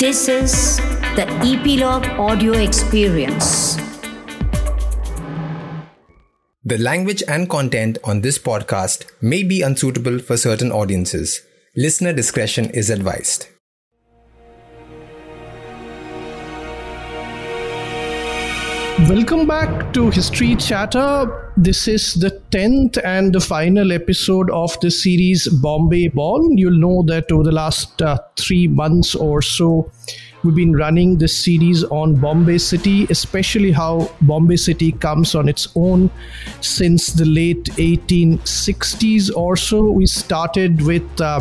This is the Epilogue Audio Experience. The language and content on this podcast may be unsuitable for certain audiences. Listener discretion is advised. Welcome back to History Chatter. This is the 10th and the final episode of the series Bombay Ball. You'll know that over the last uh, three months or so, we've been running this series on Bombay City, especially how Bombay City comes on its own since the late 1860s or so. We started with uh,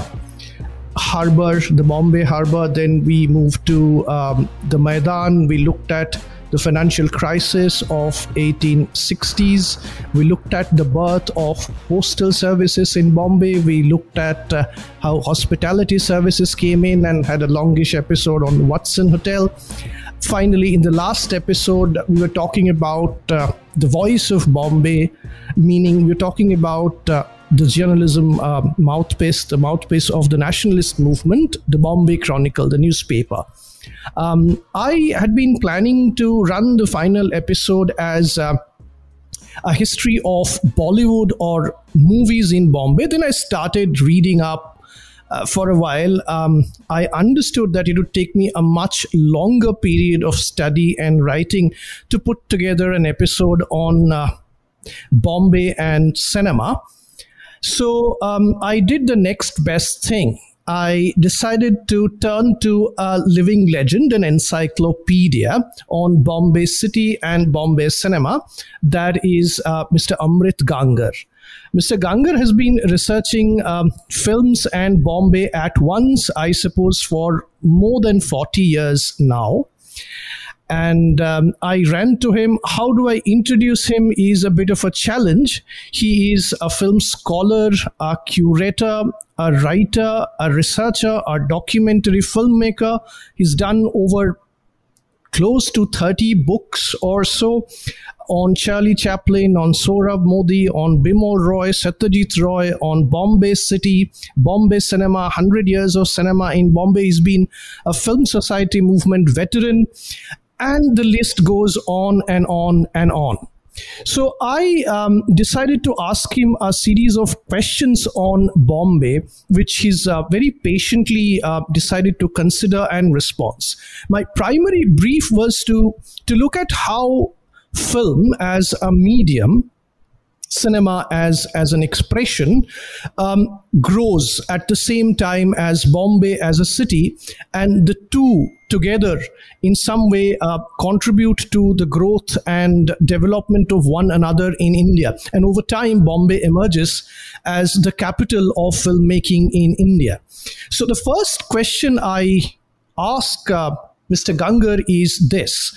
Harbour, the Bombay Harbour, then we moved to um, the Maidan. We looked at the financial crisis of 1860s we looked at the birth of postal services in bombay. We looked at uh, how hospitality services came in and had a longish episode on watson hotel. Finally in the last episode we were talking about uh, the voice of bombay meaning we're talking about uh, the journalism uh, mouthpiece, the mouthpiece of the nationalist movement, the Bombay Chronicle, the newspaper. Um, I had been planning to run the final episode as uh, a history of Bollywood or movies in Bombay. Then I started reading up uh, for a while. Um, I understood that it would take me a much longer period of study and writing to put together an episode on uh, Bombay and cinema. So um, I did the next best thing. I decided to turn to a living legend, an encyclopedia on Bombay City and Bombay cinema. That is uh, Mr. Amrit Gangar. Mr. Gangar has been researching um, films and Bombay at once, I suppose, for more than 40 years now and um, I ran to him. How do I introduce him is a bit of a challenge. He is a film scholar, a curator, a writer, a researcher, a documentary filmmaker. He's done over close to 30 books or so on Charlie Chaplin, on Sohrab Modi, on Bimal Roy, Satyajit Roy, on Bombay City, Bombay Cinema, 100 years of cinema in Bombay. He's been a Film Society movement veteran and the list goes on and on and on. So I um, decided to ask him a series of questions on Bombay, which he's uh, very patiently uh, decided to consider and respond. My primary brief was to to look at how film as a medium cinema as as an expression um, grows at the same time as Bombay as a city, and the two together in some way uh, contribute to the growth and development of one another in India. And over time, Bombay emerges as the capital of filmmaking in India. So the first question I ask uh, Mr. Gangar is this.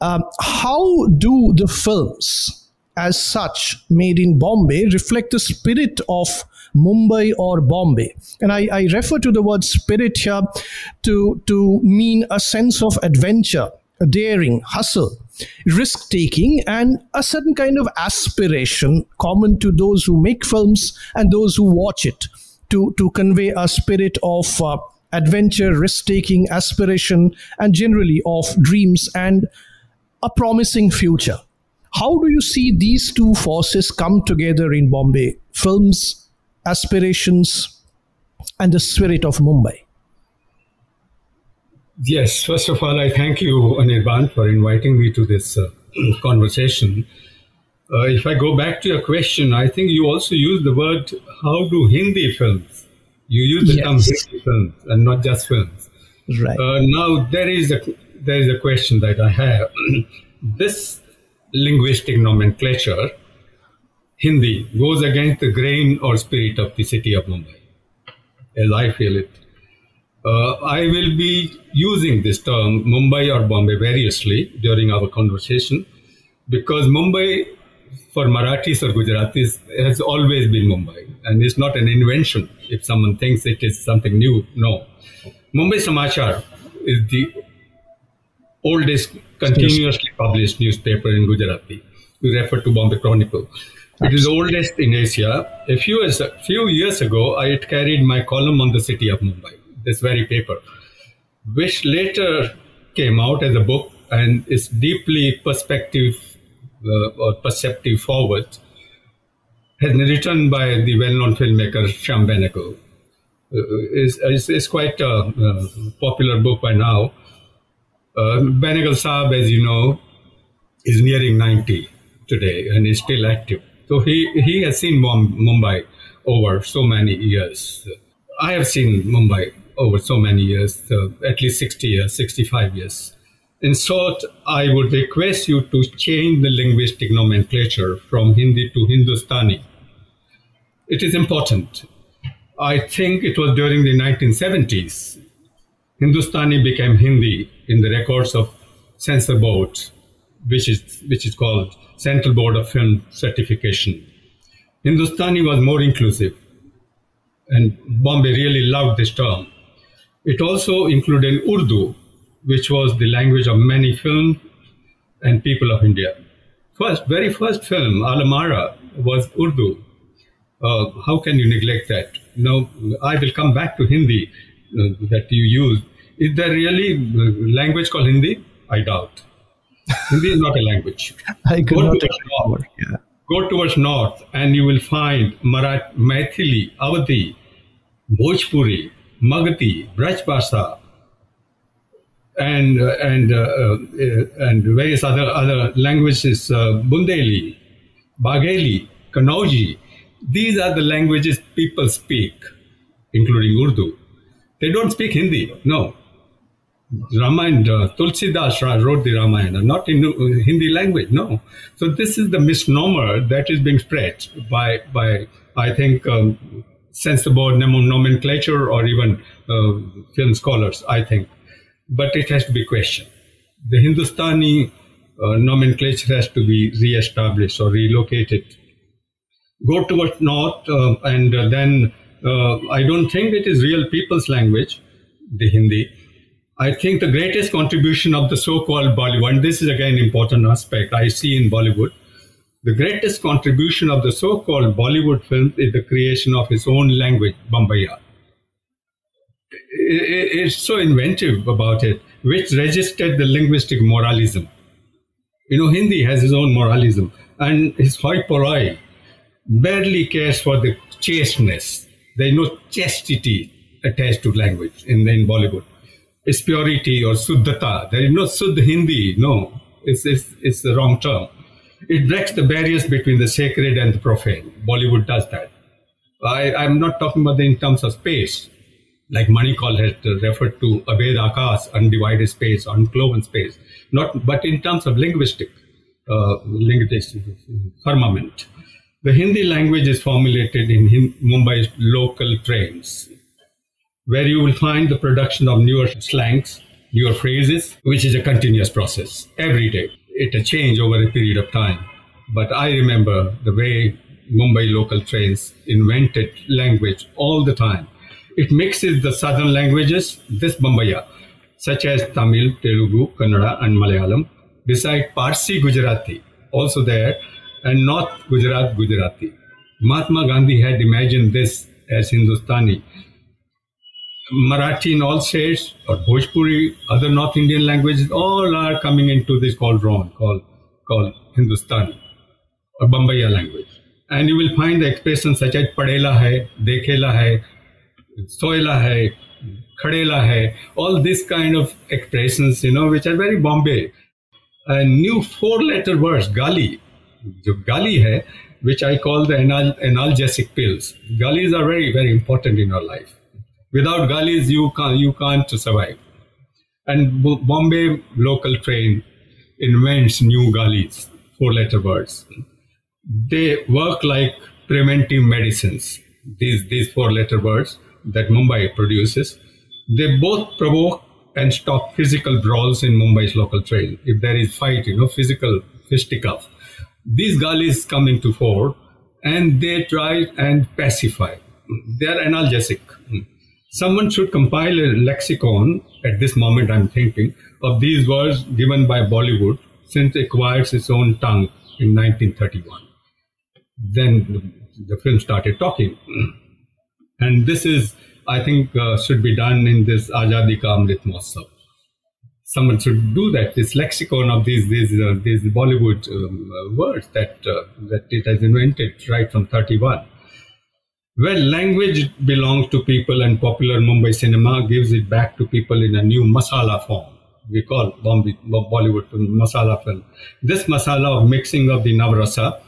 Um, how do the films as such made in Bombay reflect the spirit of Mumbai or Bombay. And I, I refer to the word spirit here to, to mean a sense of adventure, daring, hustle, risk taking, and a certain kind of aspiration common to those who make films and those who watch it to, to convey a spirit of uh, adventure, risk taking, aspiration, and generally of dreams and a promising future. How do you see these two forces come together in Bombay? Films, aspirations, and the spirit of Mumbai. Yes, first of all, I thank you, Anirban, for inviting me to this uh, conversation. Uh, if I go back to your question, I think you also use the word how do Hindi films? You use the yes. term Hindi films and not just films. Right. Uh, now there is a there is a question that I have. this linguistic nomenclature, Hindi, goes against the grain or spirit of the city of Mumbai, as I feel it. Uh, I will be using this term Mumbai or Bombay variously during our conversation because Mumbai for Marathis or Gujaratis has always been Mumbai and it's not an invention if someone thinks it is something new. No. Mumbai Samachar is the oldest continuously published newspaper in Gujarati. We refer to Bombay Chronicle. It is oldest in Asia. A few years, a few years ago, I had carried my column on the city of Mumbai, this very paper. which later came out as a book and is deeply perspective uh, or perceptive forward, has been written by the well-known filmmaker Shyam Benegal. Uh, is, is, is quite a, a, popular book by now. Uh, Benegal Saab, as you know, is nearing 90 today and is still active. So he, he has seen Mumbai over so many years. I have seen Mumbai over so many years, uh, at least 60 years, 65 years. In short, I would request you to change the linguistic nomenclature from Hindi to Hindustani. It is important. I think it was during the 1970s, Hindustani became Hindi in the records of censor boards, which is, which is called Central Board of Film Certification. Hindustani was more inclusive, and Bombay really loved this term. It also included Urdu, which was the language of many film and people of India. First, very first film, Alam Ara, was Urdu. Uh, how can you neglect that? Now, I will come back to Hindi that you use. Is there really a language called Hindi? I doubt. Hindi is not a language. I could go, towards north, yeah. go towards north and you will find Marat, Maithili, Awadhi, Bhojpuri, Magadhi, Braj and uh, and uh, uh, and various other other languages, uh, Bundeli, Bagheli, Kanauji. These are the languages people speak, including Urdu. They don't speak Hindi. No, Ramayana, uh, Tulsidas wrote the Ramayana, not in Hindi language, no. So this is the misnomer that is being spread by, by I think, um, sensible nomenclature or even uh, film scholars, I think but it has to be questioned. The Hindustani uh, nomenclature has to be re-established or relocated. Go towards north, uh, and uh, then uh, I don't think it is real people's language, the Hindi. I think the greatest contribution of the so-called Bollywood, and this is again an important aspect I see in Bollywood, the greatest contribution of the so-called Bollywood film is the creation of its own language, Bombaya it's so inventive about it, which registered the linguistic moralism. You know, Hindi has its own moralism, and his hoi polloi barely cares for the chasteness. There is no chastity attached to language in, in Bollywood. It's purity or suddhata. There is no suddh Hindi. No, it's, it's, it's the wrong term. It breaks the barriers between the sacred and the profane. Bollywood does that. I, I'm not talking about in terms of space like Mani Kaul had referred to Abhed Akas, undivided space, uncloven space, not, but in terms of linguistic, uh, linguistic firmament. The Hindi language is formulated in Mumbai's local trains, where you will find the production of newer slangs, newer phrases, which is a continuous process every day. It a change over a period of time. But I remember the way Mumbai local trains invented language all the time it mixes the southern languages, this Bombaya, such as Tamil, Telugu, Kannada, and Malayalam, beside Parsi Gujarati, also there, and North Gujarat Gujarati. Mahatma Gandhi had imagined this as Hindustani. Marathi in all states, or Bhojpuri, other North Indian languages, all are coming into this cauldron called, called Hindustani, or Bombaya language. And you will find the expressions such as Padela hai, Dekhela hai, soila hai, khadela hai, all this kind of expressions, you know, which are very Bombay. A new four-letter words, gali, which I call the anal- analgesic pills. Galis are very, very important in our life. Without galis, you can't, you can't survive. And Bombay local train invents new galis, four-letter words. They work like preventive medicines. These these four-letter words that Mumbai produces, they both provoke and stop physical brawls in Mumbai's local train. If there is fight, you know, physical fisticuff, these galis come into fore and they try and pacify. They are analgesic. Someone should compile a lexicon at this moment, I'm thinking, of these words given by Bollywood since it acquired its own tongue in 1931. Then the film started talking. And this is, I think uh, should be done in this Azadi Ka Amrit. Someone should do that. This lexicon of these these uh, these Bollywood um, uh, words that uh, that it has invented right from 31. Well, language belongs to people, and popular Mumbai cinema gives it back to people in a new masala form. We call Bombay, Bollywood film masala film. This masala of mixing of the navrasa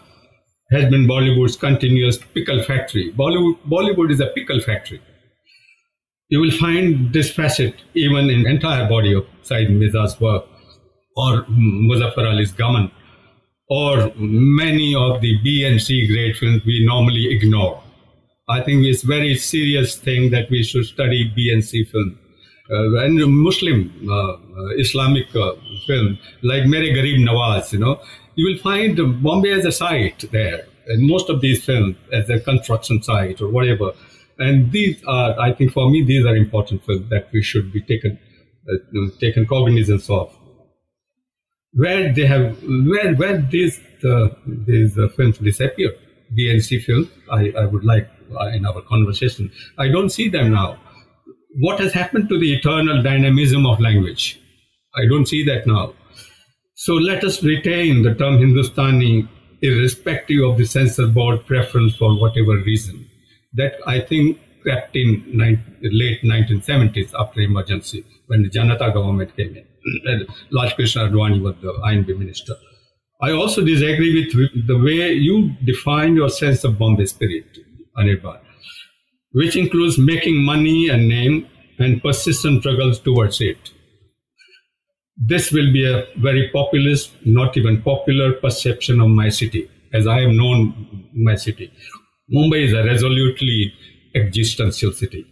has been Bollywood's continuous pickle factory. Bollywood, Bollywood is a pickle factory. You will find this facet even in entire body of Saeed Mirza's work or Muzaffar Ali's Gaman or many of the B and C grade films we normally ignore. I think it's very serious thing that we should study B and C film. Uh, and Muslim uh, uh, Islamic uh, film like Mere Garib Nawaz, you know, you will find Bombay as a site there, and most of these films as a construction site or whatever. And these are, I think, for me, these are important films that we should be taken uh, taken cognizance of. Where they have, where where these uh, these uh, films disappear, BNC films, I, I would like uh, in our conversation. I don't see them now. What has happened to the eternal dynamism of language? I don't see that now. So let us retain the term Hindustani irrespective of the censor board preference for whatever reason. That I think crept in late 1970s after emergency when the Janata government came in. Raj Krishna Advani was the INB minister. I also disagree with the way you define your sense of Bombay spirit, Anirban, which includes making money and name and persistent struggles towards it. This will be a very populist, not even popular perception of my city, as I have known my city. Mumbai is a resolutely existential city.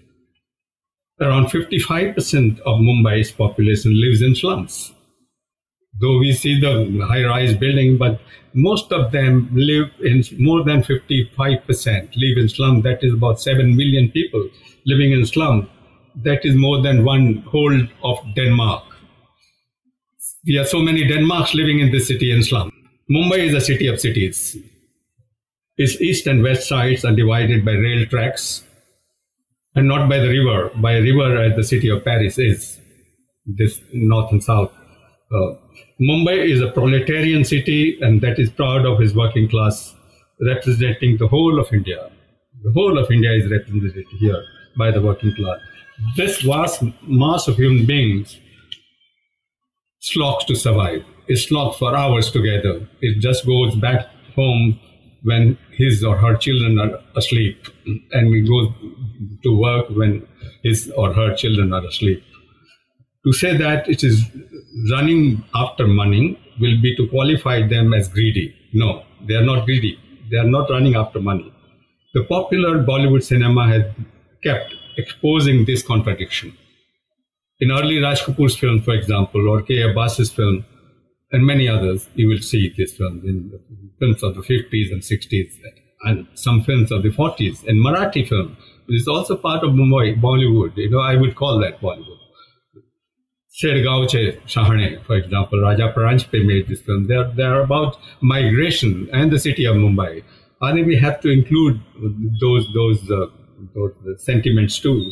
Around 55% of Mumbai's population lives in slums. Though we see the high rise building, but most of them live in more than 55% live in slum. That is about 7 million people living in slum. That is more than one whole of Denmark. We have so many Denmarks living in this city in slum. Mumbai is a city of cities. Its east and west sides are divided by rail tracks and not by the river. By a river, as the city of Paris is, this north and south. Uh, Mumbai is a proletarian city, and that is proud of his working class, representing the whole of India. The whole of India is represented here by the working class. This vast mass of human beings slogs to survive. It slogs for hours together. It just goes back home when his or her children are asleep, and we go to work when his or her children are asleep. To say that it is running after money will be to qualify them as greedy. No, they are not greedy. They are not running after money. The popular Bollywood cinema has kept exposing this contradiction in early Raj Kapoor's film, for example, or K. Abbas's film, and many others, you will see these films in films of the 50s and 60s, and some films of the 40s, and Marathi film, which is also part of Mumbai, Bollywood. You know, I would call that Bollywood. Shedgaoche Shahane, for example, Raja Paranjpe made this film. They're, they're about migration and the city of Mumbai. I think we have to include those, those, uh, those sentiments too.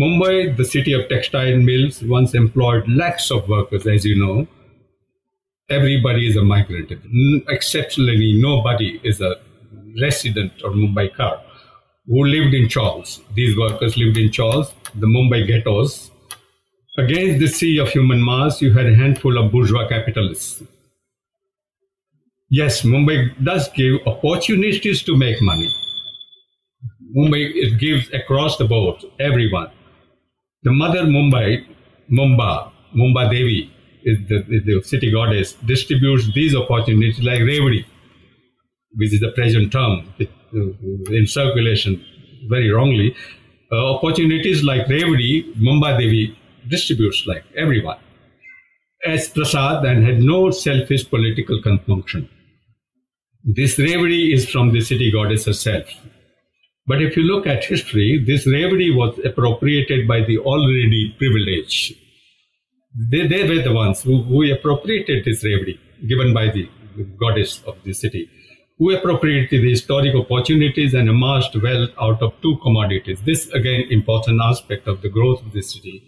Mumbai, the city of textile mills, once employed lakhs of workers, as you know. Everybody is a migrant. Exceptionally, nobody is a resident or Mumbaikar who lived in chawls. These workers lived in chawls, the Mumbai ghettos. Against the sea of human mass, you had a handful of bourgeois capitalists. Yes, Mumbai does give opportunities to make money. Mumbai it gives across the board, everyone. The mother Mumbai, Mumba, Mumba Devi, is the, is the city goddess, distributes these opportunities like Revdi, which is the present term in circulation very wrongly. Uh, opportunities like Revdi, Mumba Devi distributes like everyone as prasad and had no selfish political compunction. This Revdi is from the city goddess herself. But if you look at history, this Revdi was appropriated by the already privileged. They, they were the ones who, who appropriated this Revdi given by the goddess of the city, who appropriated the historic opportunities and amassed wealth out of two commodities. This, again, important aspect of the growth of the city.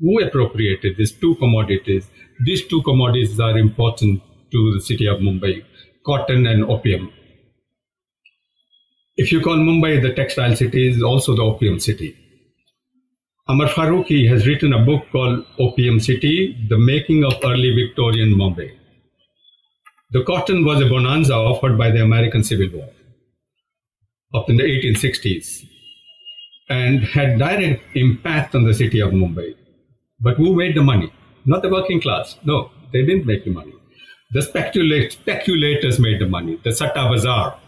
Who appropriated these two commodities? These two commodities are important to the city of Mumbai cotton and opium. If you call Mumbai the textile city, is also the opium city. Amar Farooqui has written a book called Opium City The Making of Early Victorian Mumbai. The cotton was a bonanza offered by the American Civil War up in the 1860s and had direct impact on the city of Mumbai. But who made the money? Not the working class. No, they didn't make the money. The speculate, speculators made the money, the Satta Bazaar.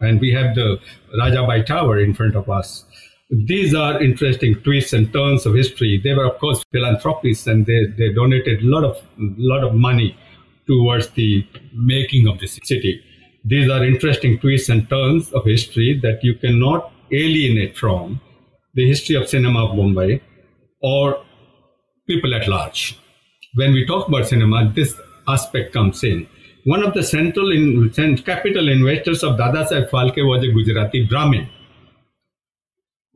And we have the Rajabai Tower in front of us. These are interesting twists and turns of history. They were, of course, philanthropists and they, they donated a lot of, lot of money towards the making of the city. These are interesting twists and turns of history that you cannot alienate from the history of cinema of Mumbai or people at large. When we talk about cinema, this aspect comes in. One of the central in, capital investors of Dada Phalke was a Gujarati Brahmin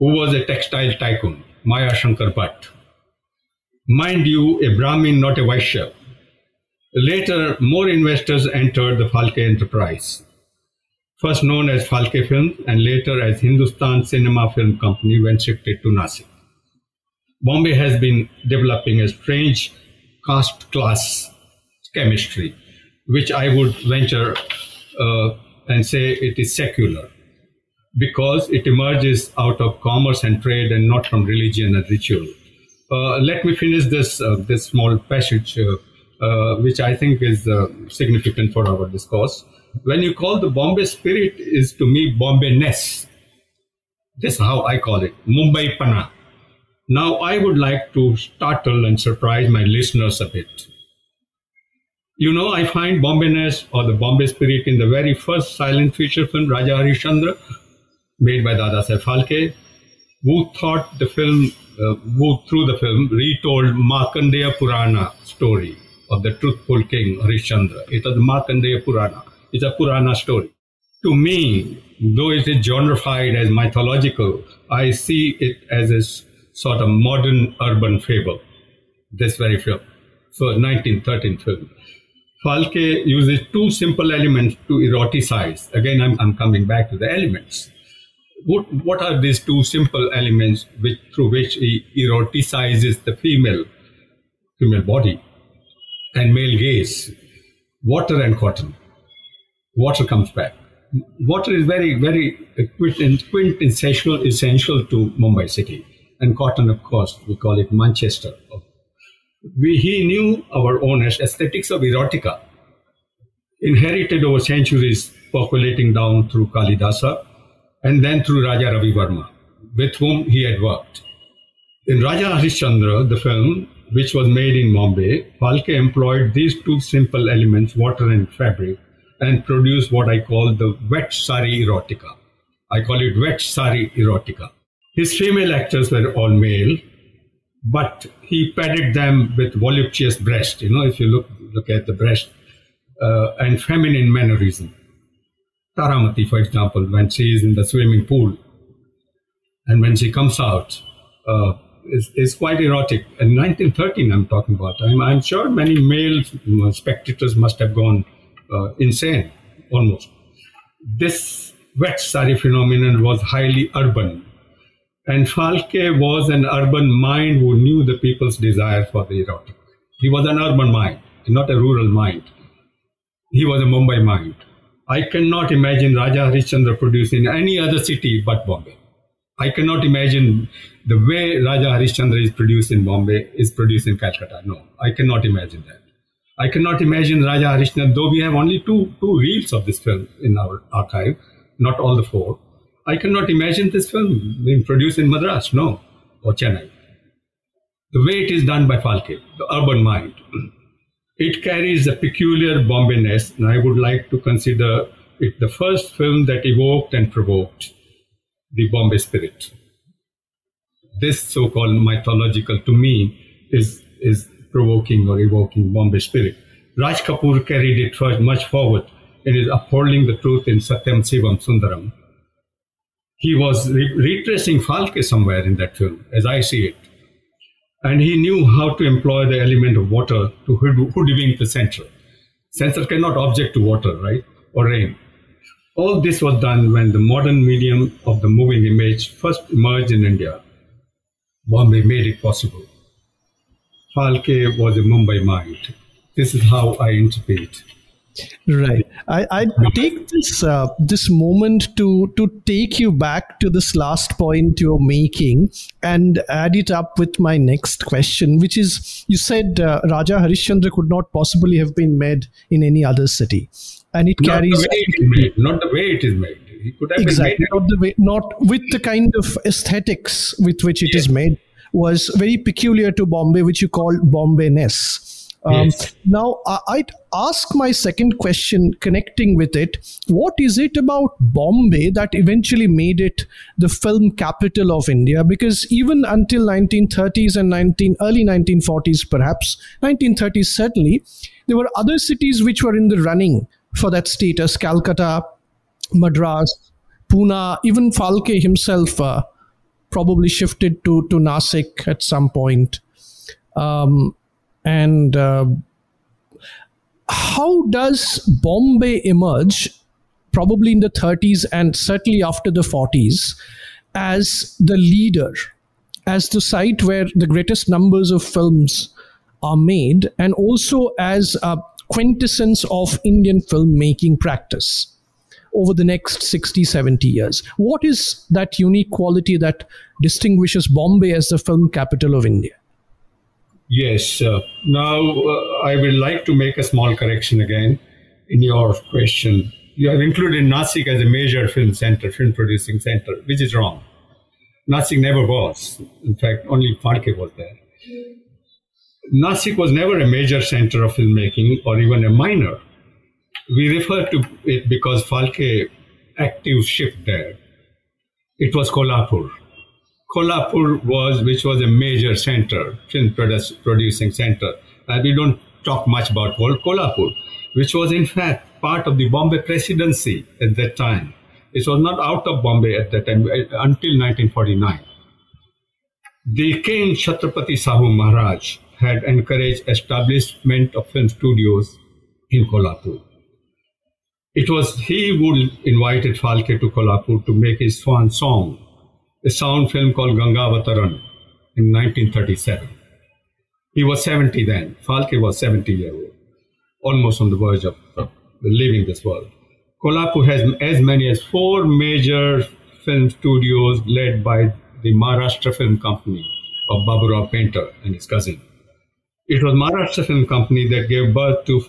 who was a textile tycoon, Maya Shankar Bhatt. Mind you, a Brahmin, not a Vaishya. Later, more investors entered the Phalke enterprise. First known as Phalke Films and later as Hindustan Cinema Film Company when shifted to Nasik. Bombay has been developing a strange caste class chemistry, which I would venture uh, and say it is secular because it emerges out of commerce and trade and not from religion and ritual. Uh, let me finish this uh, this small passage, uh, uh, which I think is uh, significant for our discourse. When you call the Bombay spirit, is to me Bombay ness. This is how I call it, Mumbai Pana. Now I would like to startle and surprise my listeners a bit. You know, I find Bombayness or the Bombay spirit in the very first silent feature film, Raja Harishchandra, made by Dada Saheb Phalke, who thought the film, uh, who through the film retold Markandeya Purana story of the truthful king Harishchandra. It was Markandeya Purana. It's a Purana story. To me, though it is genreified as mythological, I see it as a sort of modern urban fable. This very film. So, 1913 film. Phalke uses two simple elements to eroticize. Again, I'm, I'm coming back to the elements. What, what are these two simple elements which, through which he eroticizes the female, female body and male gaze? Water and cotton. Water comes back. Water is very, very quintessential essential to Mumbai city. And cotton, of course, we call it Manchester we, he knew our own aesthetics of erotica, inherited over centuries, populating down through Kalidasa and then through Raja Ravi Varma, with whom he had worked. In Raja Harishchandra, the film, which was made in Bombay, Phalke employed these two simple elements, water and fabric, and produced what I call the wet sari erotica. I call it wet sari erotica. His female actors were all male, but he padded them with voluptuous breast. You know, if you look look at the breast uh, and feminine mannerism. Taramati, for example, when she is in the swimming pool, and when she comes out, uh, is, is quite erotic. In 1913, I'm talking about. I'm, I'm sure many male spectators must have gone uh, insane, almost. This wet sari phenomenon was highly urban and Phalke was an urban mind who knew the people's desire for the erotic. He was an urban mind, not a rural mind. He was a Mumbai mind. I cannot imagine Raja Harishchandra produced in any other city but Bombay. I cannot imagine the way Raja Harishchandra is produced in Bombay is produced in Calcutta. No, I cannot imagine that. I cannot imagine Raja Harishchandra, though we have only two, two reels of this film in our archive, not all the four. I cannot imagine this film being produced in Madras, no, or Chennai. The way it is done by Phalke, the urban mind, it carries a peculiar Bombayness, and I would like to consider it the first film that evoked and provoked the Bombay spirit. This so-called mythological, to me, is is provoking or evoking Bombay spirit. Raj Kapoor carried it much forward in his upholding the truth in Satyam Shivam Sundaram, he was re- retracing Phalke somewhere in that film, as I see it. And he knew how to employ the element of water to hood- hoodwink the censor. Censor cannot object to water, right? Or rain. All this was done when the modern medium of the moving image first emerged in India. Bombay made it possible. Phalke was a Mumbai mind. This is how I interpret. Right. I, I take this uh, this moment to to take you back to this last point you're making and add it up with my next question, which is you said uh, Raja Harishchandra could not possibly have been made in any other city, and it Not carries the way it is made. Not the way it is made. He could have exactly been made. not the way not with the kind of aesthetics with which it is Yes. made was very peculiar to bombay which you call bombay-ness um, Yes. now I- i'd ask my second question connecting with it what is it about bombay that eventually made it the film capital of india because even until 1930s and 19 early 1940s perhaps 1930s certainly there were other cities which were in the running for that status calcutta Madras, Pune, even Phalke himself uh, probably shifted to, to Nasik at some point. Um, and uh, how does Bombay emerge, probably in the 30s and certainly after the 40s, as the leader, as the site where the greatest numbers of films are made, and also as a quintessence of Indian filmmaking practice? over the next 60, 70 years. What is that unique quality that distinguishes Bombay as the film capital of India? Yes. Uh, now, uh, I would like to make a small correction again in your question. You have included Nasik as a major film center, film producing center, which is wrong. Nasik never was. In fact, only Phalke was there. Nasik was never a major center of filmmaking or even a minor. We refer to it because Phalke active shift there. It was Kolhapur. Kolhapur was, which was a major center, film produ- producing center. And we don't talk much about Kol- Kolhapur, which was in fact part of the Bombay presidency at that time. It was not out of Bombay at that time uh, until 1949. The King Chhatrapati Shahu Maharaj had encouraged establishment of film studios in Kolhapur. It was he who invited Phalke to Kolhapur to make his swan song, a sound film called Gangavataran in 1937. He was 70 then. Phalke was 70 year old, almost on the verge of leaving this world. Kolhapur has as many as four major film studios led by the Maharashtra Film Company of Baburao Painter and his cousin. It was Maharashtra Film Company that gave birth to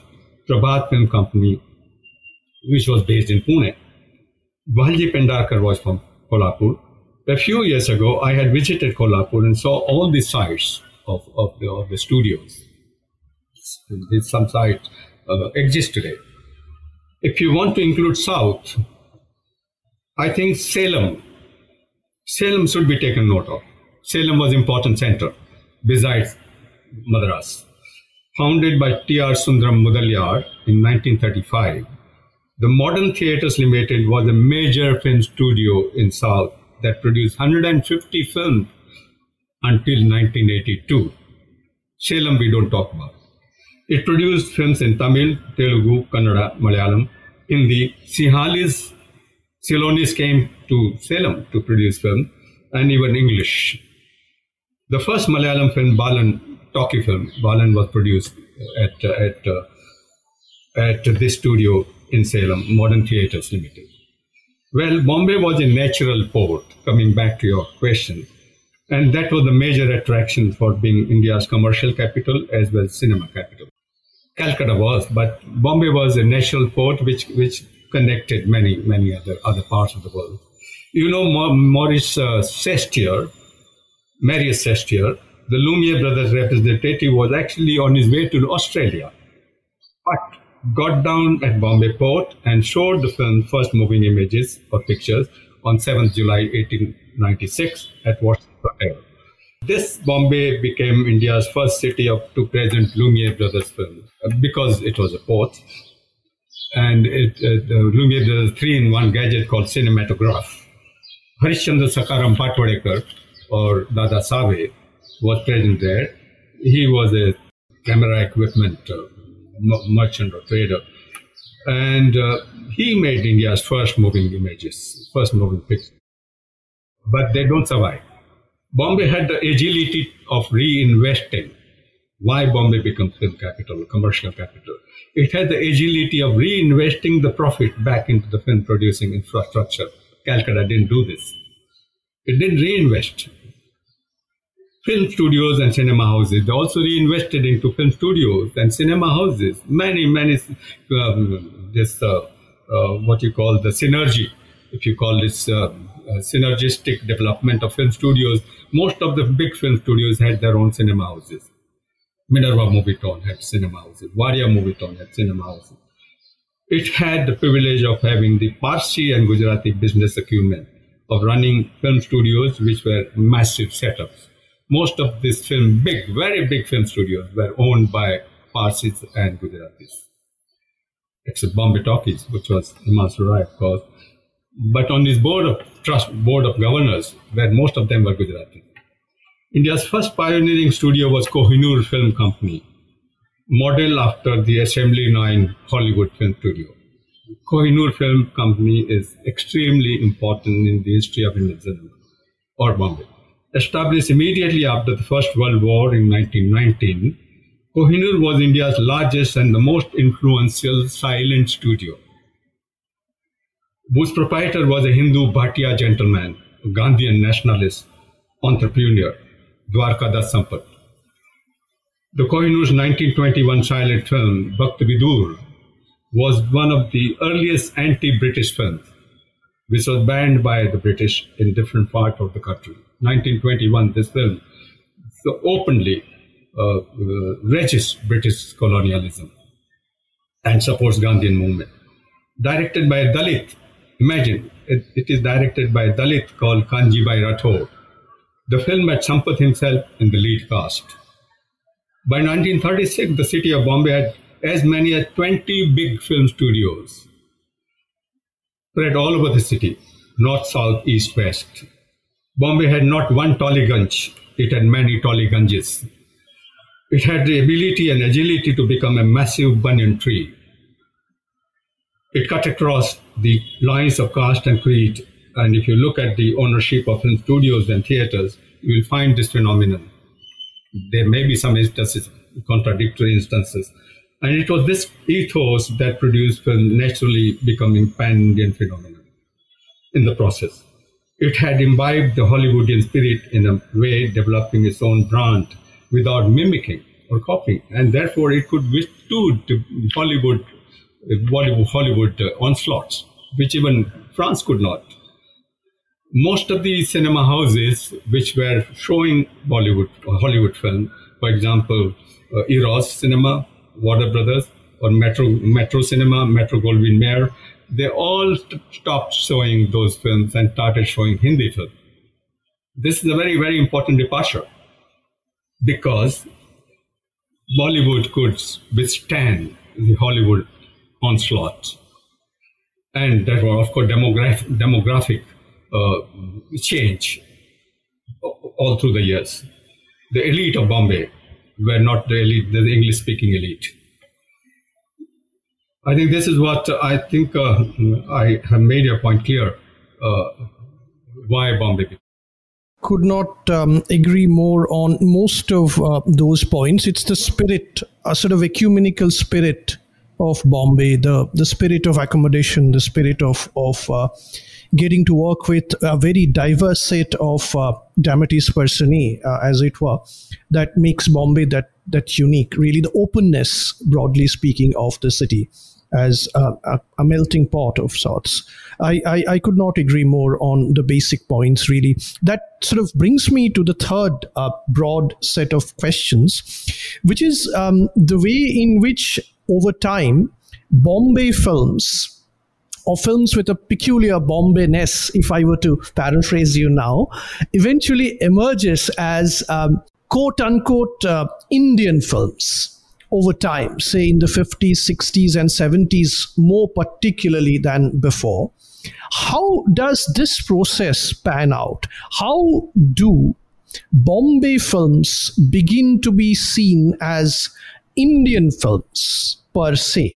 Prabhat Film Company, which was based in Pune. Bhalji Pendharkar was from Kolhapur. A few years ago, I had visited Kolhapur and saw all the sites of, of, the, of the studios. Some sites uh, exist today. If you want to include South, I think Salem, Salem should be taken note of. Salem was important center besides Madras. Founded by T.R. Sundaram Mudalyar in 1935, the Modern Theatres Limited was a major film studio in South that produced 150 films until 1982. Salem we don't talk about. It produced films in Tamil, Telugu, Kannada, Malayalam. In the Sihalis, Ceylonese came to Salem to produce film, and even English. The first Malayalam film, Balan, talkie film, Balan was produced at, at, at this studio in Salem, Modern Theatres Limited. Well, Bombay was a natural port, coming back to your question. And that was the major attraction for being India's commercial capital as well as cinema capital. Calcutta was, but Bombay was a natural port which, which connected many, many other, other parts of the world. You know, Maurice uh, Sestier, Marius Sestier, the Lumiere brothers representative, was actually on his way to Australia, got down at Bombay port and showed the film first moving images or pictures on 7th July 1896 at Watson Hotel. This Bombay became India's first city of to present Lumiere brothers film uh, because it was a port. and it, uh, the Lumiere did a three-in-one gadget called cinematograph. Harishchandra Sakharam Bhatavdekar, or Dada Sabe, was present there. He was a camera equipment uh, merchant or trader. And uh, he made India's first moving images, first moving pictures. But they don't survive. Bombay had the agility of reinvesting. Why Bombay became film capital, commercial capital? It had the agility of reinvesting the profit back into the film producing infrastructure. Calcutta didn't do this. It didn't reinvest. Film studios and cinema houses, they also reinvested into film studios and cinema houses. Many, many, um, this, uh, uh, what you call the synergy, if you call this uh, uh synergistic development of film studios, most of the big film studios had their own cinema houses. Minerva Movietone had cinema houses. Wadia Movietone had cinema houses. It had the privilege of having the Parsi and Gujarati business acumen of running film studios, which were massive setups. Most of these film, big, very big film studios were owned by Parsis and Gujaratis. Except Bombay Talkies, which was Himanshu Rai, of course. But on this board of trust, board of governors, where most of them were Gujarati. India's first pioneering studio was Kohinoor Film Company, modeled after the Assembly 9 Hollywood Film Studio. Kohinoor Film Company is extremely important in the history of Indian cinema, or Bombay. Established immediately after the First World War in 1919, Kohinoor was India's largest and the most influential silent studio, whose proprietor was a Hindu Bhatia gentleman, a Gandhian nationalist, entrepreneur, Dwarkadas Sampat. The Kohinoor's 1921 silent film, Bhakt Vidur, was one of the earliest anti-British films, which was banned by the British in different parts of the country. 1921, this film so openly uh, uh, British colonialism and supports Gandhian movement. Directed by a Dalit, imagine, it, it is directed by a Dalit called Kanjibhai Rathod. The film had Sampat himself in the lead cast. By 1936, the city of Bombay had as many as 20 big film studios spread all over the city, north, south, east, west. Bombay had not one Tollygunj, it had many Tollygunjes. It had the ability and agility to become a massive banyan tree. It cut across the lines of caste and creed. And if you look at the ownership of film studios and theaters, you will find this phenomenon. There may be some instances, contradictory instances, and it was this ethos that produced film naturally becoming pan-Indian phenomenon in the process. It had imbibed the Hollywoodian spirit in a way, developing its own brand without mimicking or copying, and therefore it could withstood Hollywood, Hollywood uh, onslaughts, which even France could not. Most of the cinema houses which were showing Bollywood Hollywood film, for example, uh, Eros Cinema, Warner Brothers or Metro Metro Cinema, Metro Goldwyn Mayer, they all st- stopped showing those films and started showing Hindi films. This is a very, very important departure because Bollywood could withstand the Hollywood onslaught. And there was of course, demographic, demographic uh, change all through the years. The elite of Bombay were not the the English speaking elite. I think this is what I think uh, I have made your point clear. Uh, why Bombay? Could not um, agree more on most of uh, those points. It's the spirit, a sort of ecumenical spirit of Bombay, the the spirit of accommodation, the spirit of of uh, getting to work with a very diverse set of uh, dramatis personae, uh, as it were, that makes Bombay that that unique. Really, the openness, broadly speaking, of the city as a, a, a melting pot of sorts. I, I, I, could not agree more on the basic points, really. That sort of brings me to the third uh, broad set of questions, which is um, the way in which, over time, Bombay films or films with a peculiar Bombay-ness, if I were to paraphrase you now, eventually emerges as um, quote unquote uh, Indian films over time, say in the 50s, 60s, and 70s, more particularly than before. How does this process pan out? How do Bombay films begin to be seen as Indian films per se?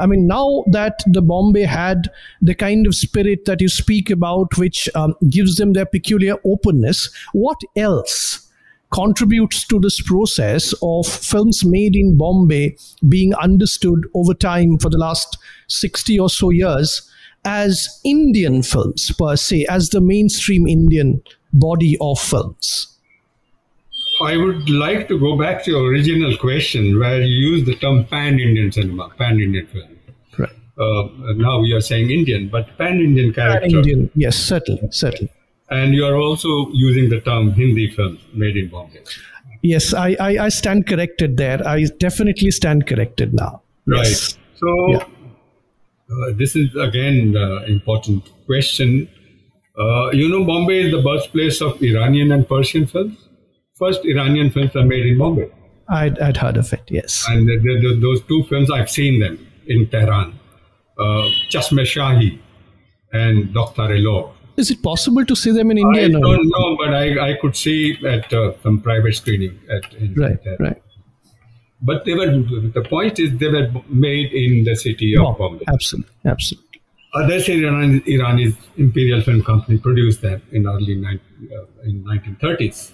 I mean, now that the Bombay had the kind of spirit that you speak about, which um, gives them their peculiar openness, what else contributes to this process of films made in Bombay being understood over time for the last 60 or so years as Indian films per se, as the mainstream Indian body of films? I would like to go back to your original question where you used the term pan Indian cinema, pan Indian film. Uh, now we are saying Indian, but pan Indian character. Pan Indian, yes, certainly, certainly. And you are also using the term Hindi films made in Bombay. Yes, I, I, I stand corrected there. I definitely stand corrected now. Right. Yes. So Yeah. uh, this is again the important question. Uh, you know, Bombay is the birthplace of Iranian and Persian films. First Iranian films are made in Bombay, I'd, I'd heard of it, yes. and the, the, the- those two films I've seen them in Tehran, uh, Chashme Shahi and Dokhtar-e Lor. Is it possible to see them in India? I No. don't know, but I, I could see at uh, some private screening at in Right, Tehran. right. But they were the point is they were made in the city of No, Bombay. absolutely, absolutely. Others Iran, Irani's Imperial Film Company produced them in early nine, uh, in 1930s,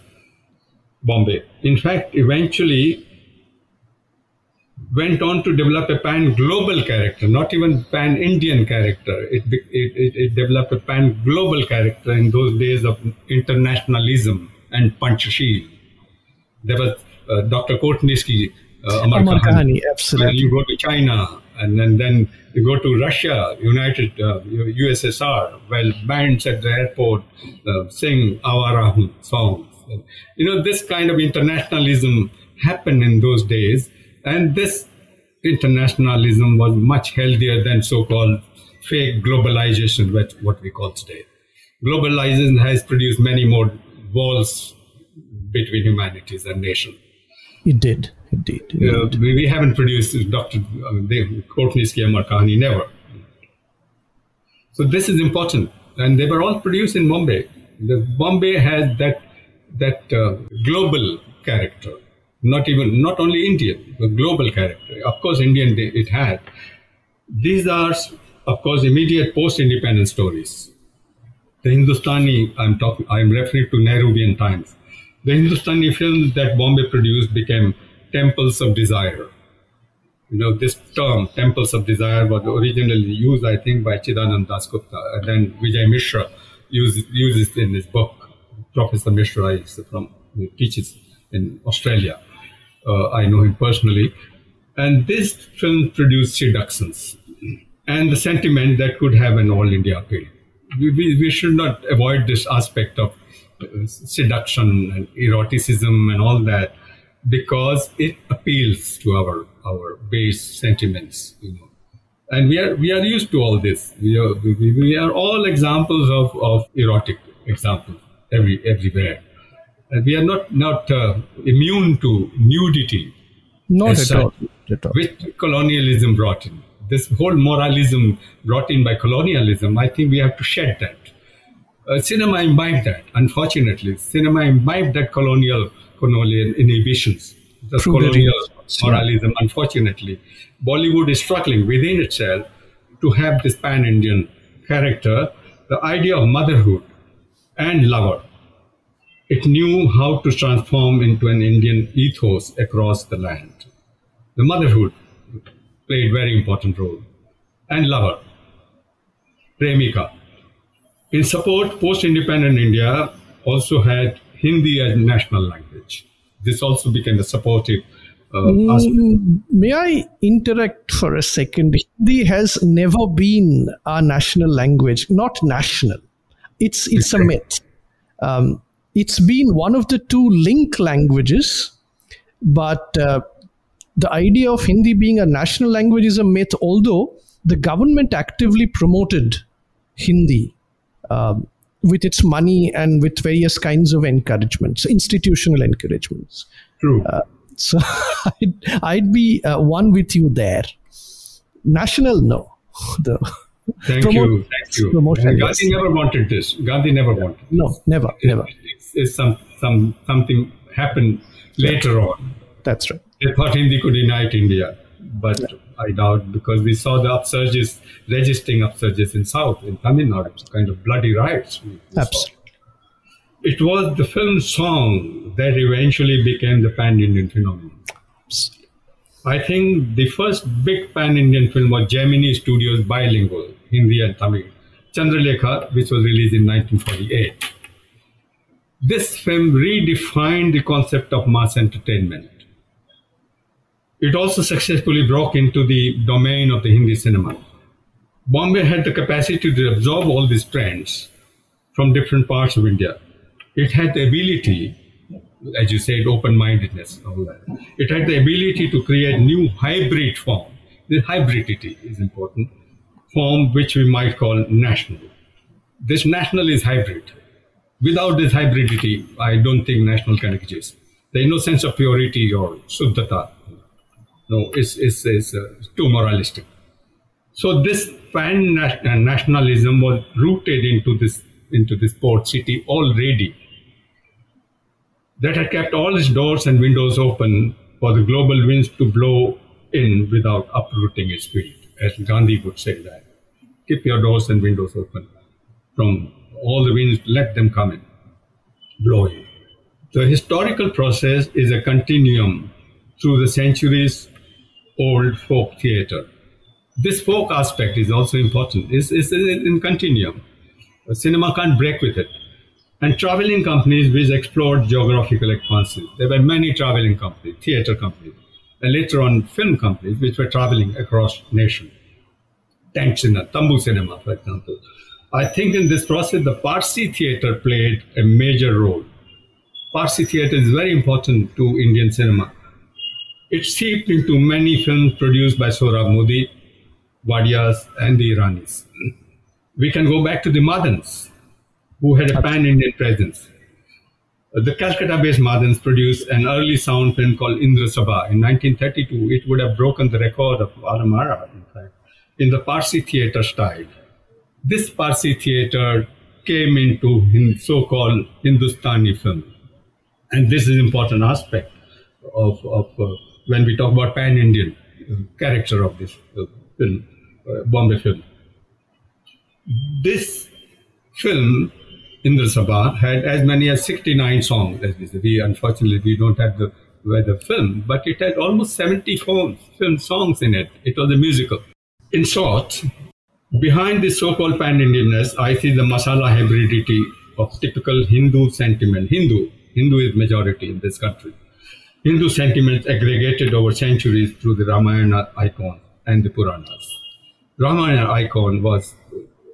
Bombay. In fact, eventually went on to develop a pan-global character, not even pan-Indian character. It, it, it, it developed a pan-global character in those days of internationalism and Panchasheel. There was uh, Dr. Kotnis Ki, uh, Amar, Amar Kahani. Kahani, absolutely. You go to China, and then, then you go to Russia, United uh, USSR, well, bands at the airport uh, sing Awara Hoon songs. You know, this kind of internationalism happened in those days, and this internationalism was much healthier than so-called fake globalization, which what we call today. Globalization has produced many more walls between humanities and nations. It did. It did. It Uh, we, we haven't produced Dr. I mean, they, Courtney Amar Kahani, never. So this is important. And they were all produced in Bombay. The Bombay has that, that uh, global character, not even, not only Indian, but global character. Of course, Indian it had. These are, of course, immediate post-independence stories. The Hindustani, I'm talking, I'm referring to Nehruvian times. The Hindustani films that Bombay produced became temples of desire. You know, this term, temples of desire, was originally used, I think, by Chidanand Dasgupta, and then Vijay Mishra uses, uses in his book. Professor Mishra is from, teaches in Australia. Uh, I know him personally. And this film produced seductions and the sentiment that could have an all India appeal. We, we, we should not avoid this aspect of uh, seduction and eroticism and all that because it appeals to our, our base sentiments, you know. And we are, we are used to all this. We are, we, we are all examples of, of erotic examples every, everywhere. We are not, not uh, immune to nudity Not at all. at all. which colonialism brought in. This whole moralism brought in by colonialism, I think we have to shed that. Uh, cinema imbibed that, unfortunately. Cinema imbibed that colonial, colonial inhibitions, the colonial moralism, unfortunately. Bollywood is struggling within itself to have this pan Indian character, the idea of motherhood and lover. It knew how to transform into an Indian ethos across the land. The motherhood played very important role. And lover, Premika. In support, post-independent India also had Hindi as national language. This also became a supportive uh, aspect. Mm, May I interact for a second? Hindi has never been our national language, not national. It's it's a myth. Um, it's been one of the two link languages, but uh, the idea of Hindi being a national language is a myth. Although the government actively promoted Hindi um, with its money and with various kinds of encouragements, institutional encouragements. True. So I'd, I'd be uh, one with you there. National, no. The Thank promote- you. Thank you. promotion, And yes. Gandhi never wanted this. Gandhi never wanted. This. No, never, never. It's some, some, something happened later on. That's right. They thought Hindi could unite India, but I doubt because we saw the upsurges, registering upsurges in South, in Tamil Nadu, kind of bloody riots. we- we saw. Absolutely. It was the film song that eventually became the pan Indian phenomenon. I think the first big pan Indian film was Gemini Studios bilingual, Hindi and Tamil, Chandralekha, which was released in 1948. This film redefined the concept of mass entertainment. It also successfully broke into the domain of the Hindi cinema. Bombay had the capacity to absorb all these trends from different parts of India. It had the ability, as you said, open-mindedness, all that. It had the ability to create new hybrid form. The hybridity is important form, which we might call national. This national is hybrid. Without this hybridity, I don't think national can exist. There is no sense of purity or suddhata. No, it's, it's, it's uh, too moralistic. So this pan nationalism was rooted into this into this port city already. That had kept all its doors and windows open for the global winds to blow in without uprooting its spirit, as Gandhi would say that. Keep your doors and windows open. From all the winds, let them come in, blow in. The historical process is a continuum through the centuries old folk theatre. This folk aspect is also important. It's, it's in continuum. Cinema can't break with it. And traveling companies which explored geographical expanses. There were many traveling companies, theatre companies, and later on film companies which were traveling across nation. Tank Cinema, Tambu Cinema, for example. I think in this process, the Parsi theatre played a major role. Parsi theatre is very important to Indian cinema. It seeped into many films produced by Sohrab Modi, Wadias, and the Iranis. We can go back to the Madans, who had a pan Indian presence. The Calcutta based Madans produced an early sound film called Indra Sabha in 1932. It would have broken the record of Alam Ara, in fact, in the Parsi theatre style. This Parsi theatre came into hin- so called Hindustani film. And this is an important aspect of, of uh, when we talk about pan Indian character of this uh, film, uh, Bombay film. This film, Indra Sabha, had as many as 69 songs. We, unfortunately we don't have the weather film, but it had almost 70 film, film songs in it. It was a musical. In short, behind this so-called pan-Indianness, I see the masala hybridity of typical Hindu sentiment. Hindu, Hindu is majority in this country. Hindu sentiments aggregated over centuries through the Ramayana icon and the Puranas. Ramayana icon was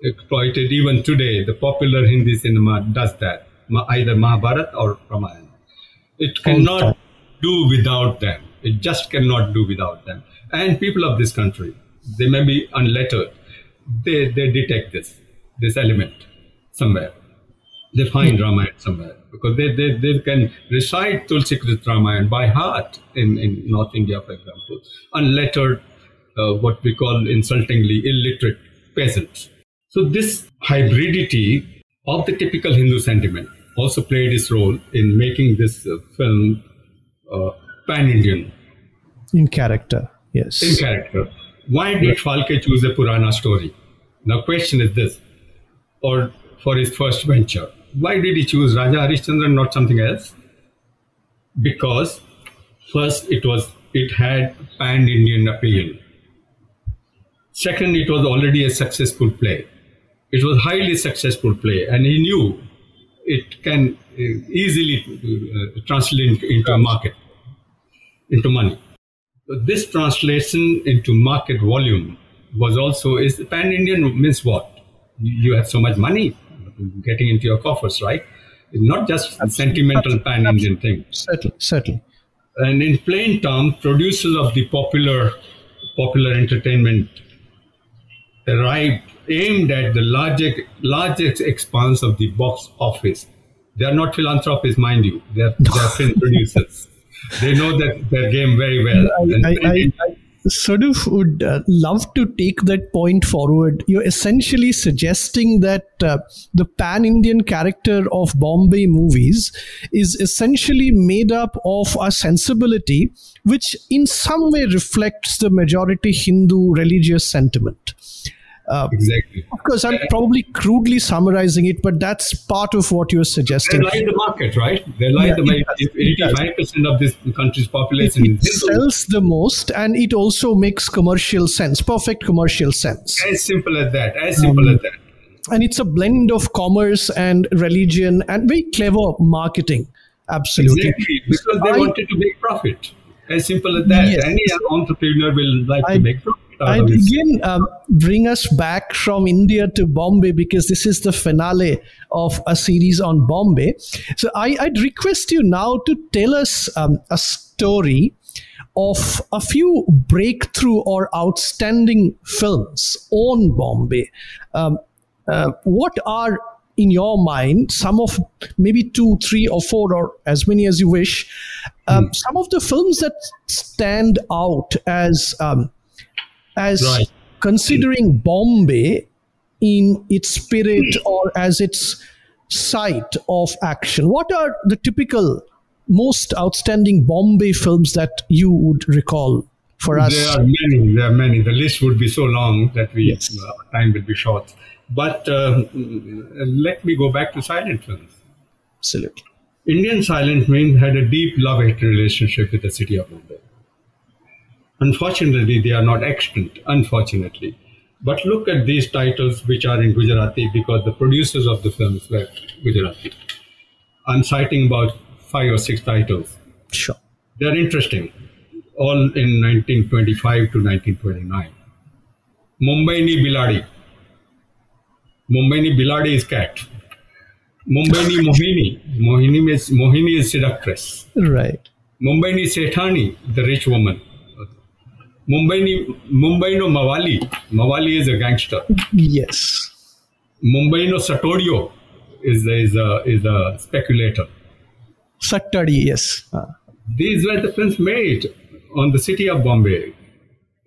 exploited even today. The popular Hindi cinema does that, either Mahabharata or Ramayana. It cannot do without them. It just cannot do without them. And people of this country, they may be unlettered, they, they detect this, this element somewhere. They find Ramayana somewhere because they, they, they can recite Tulsi Krit Ramayana by heart in, in North India, for example. Unlettered, uh, what we call insultingly illiterate peasants. So this hybridity of the typical Hindu sentiment also played its role in making this uh, film uh, pan-Indian In character, yes. in character. Why did Phalke choose a Purana story? Now, question is this, or for his first venture, why did he choose Raja Harishchandra and not something else? Because first, it was it had pan-Indian appeal. Second, it was already a successful play. It was highly successful play, and he knew it can uh, easily uh, translate into a market, into money. So this translation into market volume was also is pan Indian means what? You have so much money getting into your coffers, right? It's not just a sentimental pan Indian thing. Certainly, certainly. And in plain terms, producers of the popular popular entertainment arrived aimed at the largest largest expanse of the box office. They are not philanthropists, mind you. They are, they are film producers. They know that their game very well. I, I, I sort of would uh, love to take that point forward. You're essentially suggesting that uh, the pan Indian character of Bombay movies is essentially made up of a sensibility which, in some way, reflects the majority Hindu religious sentiment. Uh, exactly. Of course, I'm probably crudely summarizing it, but that's part of what you're suggesting. They lie the market, right? They lie yeah, the market. 85% of this country's population it, it sells the most, and it also makes commercial sense, perfect commercial sense. As simple as that. As simple um, as that. And it's a blend of commerce and religion and very clever marketing. Absolutely. Exactly, because they I, wanted to make profit. As simple as that. Yes. Any entrepreneur will like I, to make profit. I'd again um, bring us back from India to Bombay because this is the finale of a series on Bombay. So I, would request you now to tell us um, a story of a few breakthrough or outstanding films on Bombay. Um, uh, what are in your mind some of maybe two three or four or as many as you wish um, mm. some of the films that stand out as um, as right. considering Bombay in its spirit or as its site of action. What are the typical most outstanding Bombay films that you would recall for us? There are many. There are many. The list would be so long that we yes. uh, time will be short. But uh, let me go back to silent films. Absolutely. Indian silent films had a deep love-hate relationship with the city of Bombay. Unfortunately, they are not extant, unfortunately. But look at these titles which are in Gujarati because the producers of the films were Gujarati. I'm citing about five or six titles. Sure. They're interesting. All in 1925 to 1929. Mumbai ni Biladi. Mumbai ni Biladi is cat. Mumbai ni Mohini. Mohini is, Mohini is seductress. Right. Mumbai ni Sethani, the rich woman. Mumbai, Mumbai no Mawali. Mawali is a gangster. Yes. Mumbai no Satodio is a, is a, is a speculator. Satadi, yes. Uh. These were the films made on the city of Bombay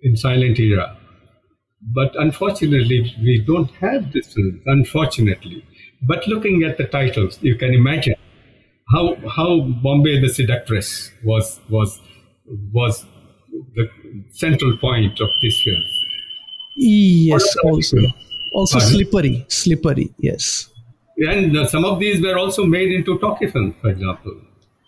in silent era. But unfortunately, we don't have this film, unfortunately. But looking at the titles, you can imagine how how Bombay the Seductress was was was the central point of this film. Yes, also. Also Pardon? slippery, slippery, yes. And uh, some of these were also made into talkie films, for example.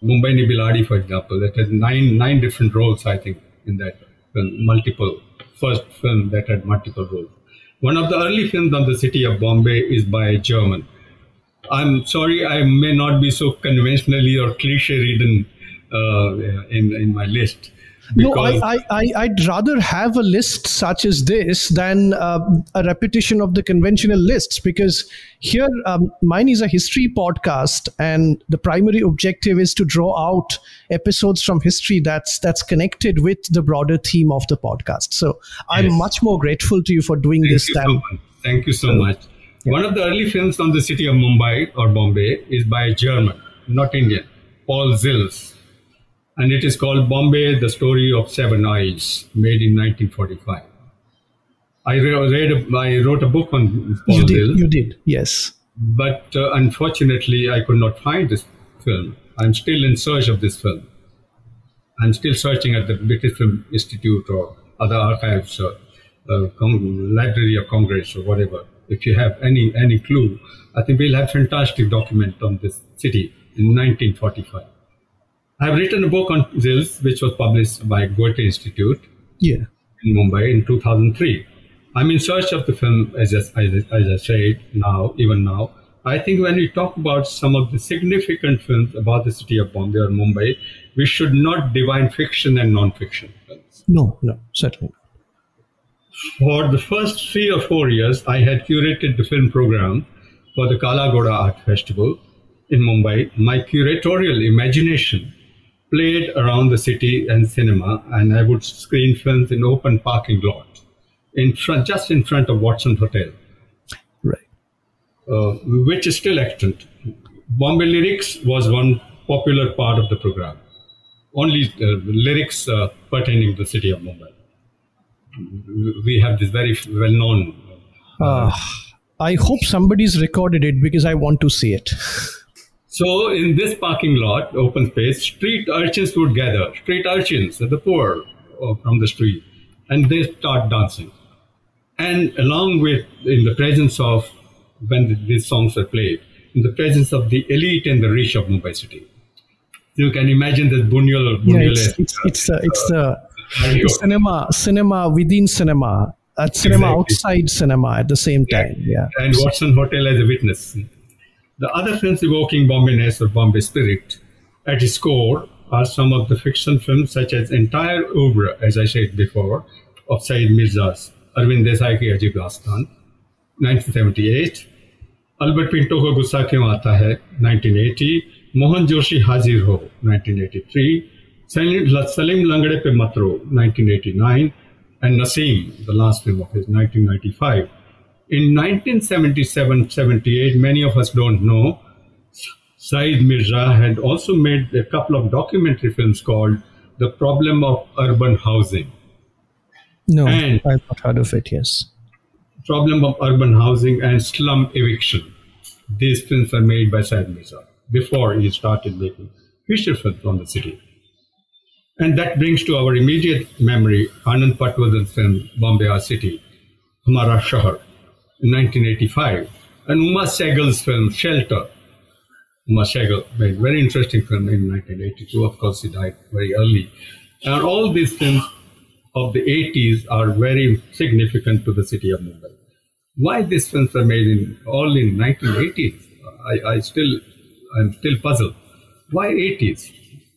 Mumbai Ni Biladi, for example, that had nine nine different roles, I think, in that film, multiple first film that had multiple roles. One of the early films on the city of Bombay is by a German. I'm sorry, I may not be so conventionally or cliche ridden uh, in in my list, no, I, I, I'd rather have a list such as this than uh, a repetition of the conventional lists because here, um, mine is a history podcast, and the primary objective is to draw out episodes from history that's that's connected with the broader theme of the podcast. So I'm yes. much more grateful to you for doing Thank this. You so Thank you so much. Yeah. One of the early films on the city of Mumbai or Bombay is by a German, not Indian, Paul Zils and it is called Bombay: The Story of Seven Isles, made in 1945. I read, a, I wrote a book on Paul you did, You did, yes. But uh, unfortunately, I could not find this film. I'm still in search of this film. I'm still searching at the British Film Institute or other archives, or, uh, Con- Library of Congress or whatever. If you have any any clue, I think we'll have fantastic document on this city in 1945. I've written a book on Zils, which was published by Goethe Institute yeah. in Mumbai in 2003. I'm in search of the film, as I, as I said now, even now. I think when we talk about some of the significant films about the city of Bombay or Mumbai, we should not divide fiction and non-fiction films. No, no, certainly. For the first three or four years, I had curated the film program for the Kala Ghoda Art Festival in Mumbai. My curatorial imagination played around the city and cinema, and I would screen films in open parking lot, in front, just in front of Watson Hotel, right? Uh, which is still extant. Bombay Lyrics was one popular part of the program. only uh, lyrics uh, pertaining to the city of Mumbai. We have this very well known. Uh, I hope somebody's recorded it because I want to see it. So, in this parking lot, open space, street urchins would gather, street urchins, the poor uh, from the street, and they start dancing. And along with, in the presence of, when these songs are played, in the presence of the elite and the rich of Mumbai city. You can imagine this Bunyol. Yeah, it's, it's, it's, uh, it's the cinema, cinema within cinema, at cinema exactly. outside cinema at the same time. Yeah. And Watson Hotel as a witness. The other films evoking Bombay-ness or Bombay spirit at its core are some of the fiction films such as entire oeuvre, as I said before, of Saeed Mirza's Arvind Desai Ki Ajib Dastan, 1978, Albert Pinto Ko Gussa Kyun Aata Hai, 1980, Mohan Joshi Hazir Ho, 1983, Salim Langade Pe Matro, 1989, and Nasim, the last film of his, 1995. In 1977-78, many of us don't know, Saeed Mirza had also made a couple of documentary films called The Problem of Urban Housing. No, and I've not heard of it, yes problem of urban housing and slum eviction. These films were made by Saeed Mirza before he started making feature films on the city. And that brings to our immediate memory Anand Patwardhan's film Bombay Our City, Hamara Shahar, in 1985, and Uma Sehgal's film Shelter. Uma Sehgal made a very interesting film in 1982. Of course, he died very early. And all these films of the 80s are very significant to the city of Mumbai. Why these films were made in all in 1980s? I, I still, I'm still puzzled. Why 80s?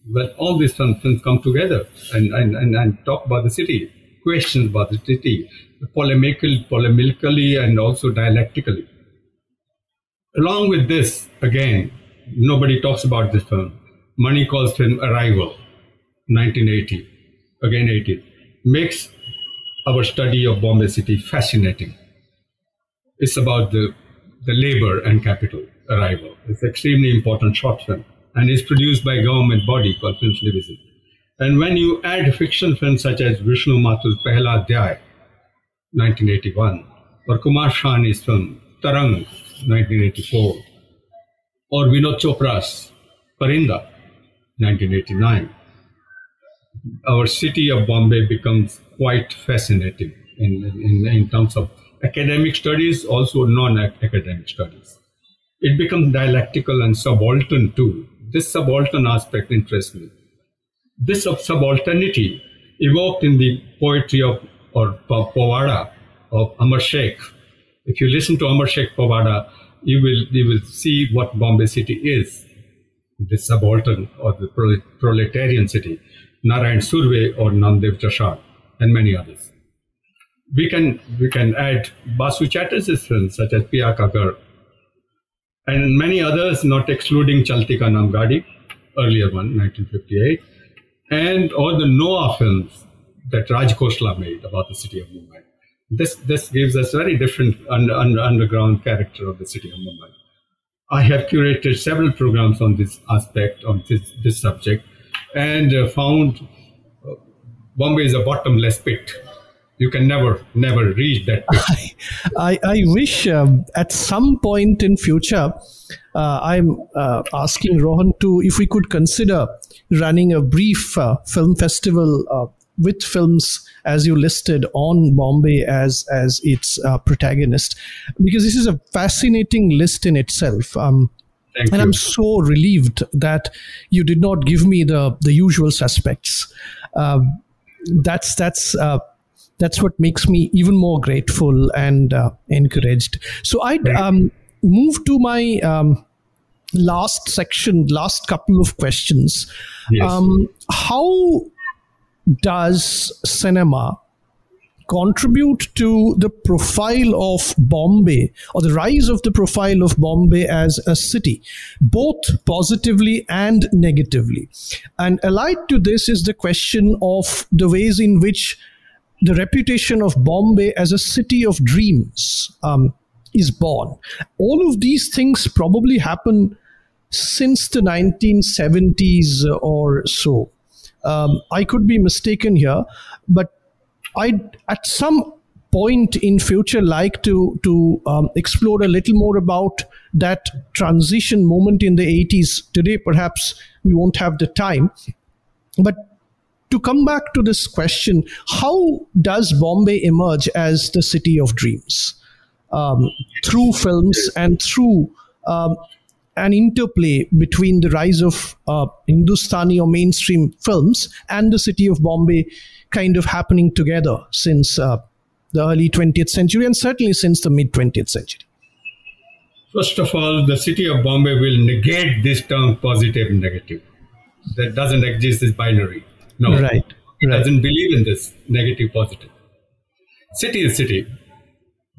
Well, all these films come together and, and, and, and talk about the city, questions about the city, polemical, polemically and also dialectically. Along with this, again, nobody talks about this film. Mani Kaul's film Arrival, 1980, again 80 makes our study of Bombay City fascinating. It's about the, the labor and capital arrival. It's extremely important short film and is produced by a government body called Films Division. And when you add fiction films such as Vishnu Mathur's Pehla Adhyay, 1981, or Kumar Sahni's film Tarang, 1984, or Vinod Chopra's Parinda, 1989, our city of Bombay becomes quite fascinating in, in, in terms of academic studies, also non-academic studies. It becomes dialectical and subaltern too. This subaltern aspect interests me. This of subalternity evoked in the poetry of or Povada of Amar Sheikh. If you listen to Amar Sheikh Povada, you will you will see what Bombay city is. The subaltern or the proletarian city. Narayan Surve or Namdev Dhasal, and many others. We can, we can add Basu Chatterjee's films such as Piya Ka Ghar, and many others, not excluding Chalti Ka Naam Gadi, earlier one, 1958, and all the noir films that Raj Khosla made about the city of Mumbai. This, this gives us very different under, under, underground character of the city of Mumbai. I have curated several programs on this aspect, on this, this subject, and uh, found uh, Bombay is a bottomless pit. You can never, never reach that pit. I, I, I wish um, at some point in future, uh, I'm uh, asking Rohan to if we could consider running a brief uh, film festival uh, with films as you listed on Bombay as as its protagonist, because this is a fascinating list in itself. Um, Thank and you. I'm so relieved that you did not give me the the usual suspects. Um, that's that's uh, that's what makes me even more grateful and uh, encouraged. So I um, move to my um, last section, last couple of questions. Yes. Um, how does cinema contribute to the profile of Bombay or the rise of the profile of Bombay as a city, both positively and negatively. And allied to this is the question of the ways in which the reputation of Bombay as a city of dreams um, is born. All of these things probably happen since the 1970s or so. Um, I could be mistaken here, but I at some point in future like to to um, explore a little more about that transition moment in the 80s today perhaps we won't have the time. But to come back to this question how does bombay emerge as the city of dreams? Um, through films and through um, an interplay between the rise of uh, Hindustani or mainstream films and the city of Bombay kind of happening together since uh, the early 20th century and certainly since the mid 20th century? First of all, the city of Bombay will negate this term positive and negative. That doesn't exist as binary. No. Right. It right. doesn't believe in this negative positive. City is city,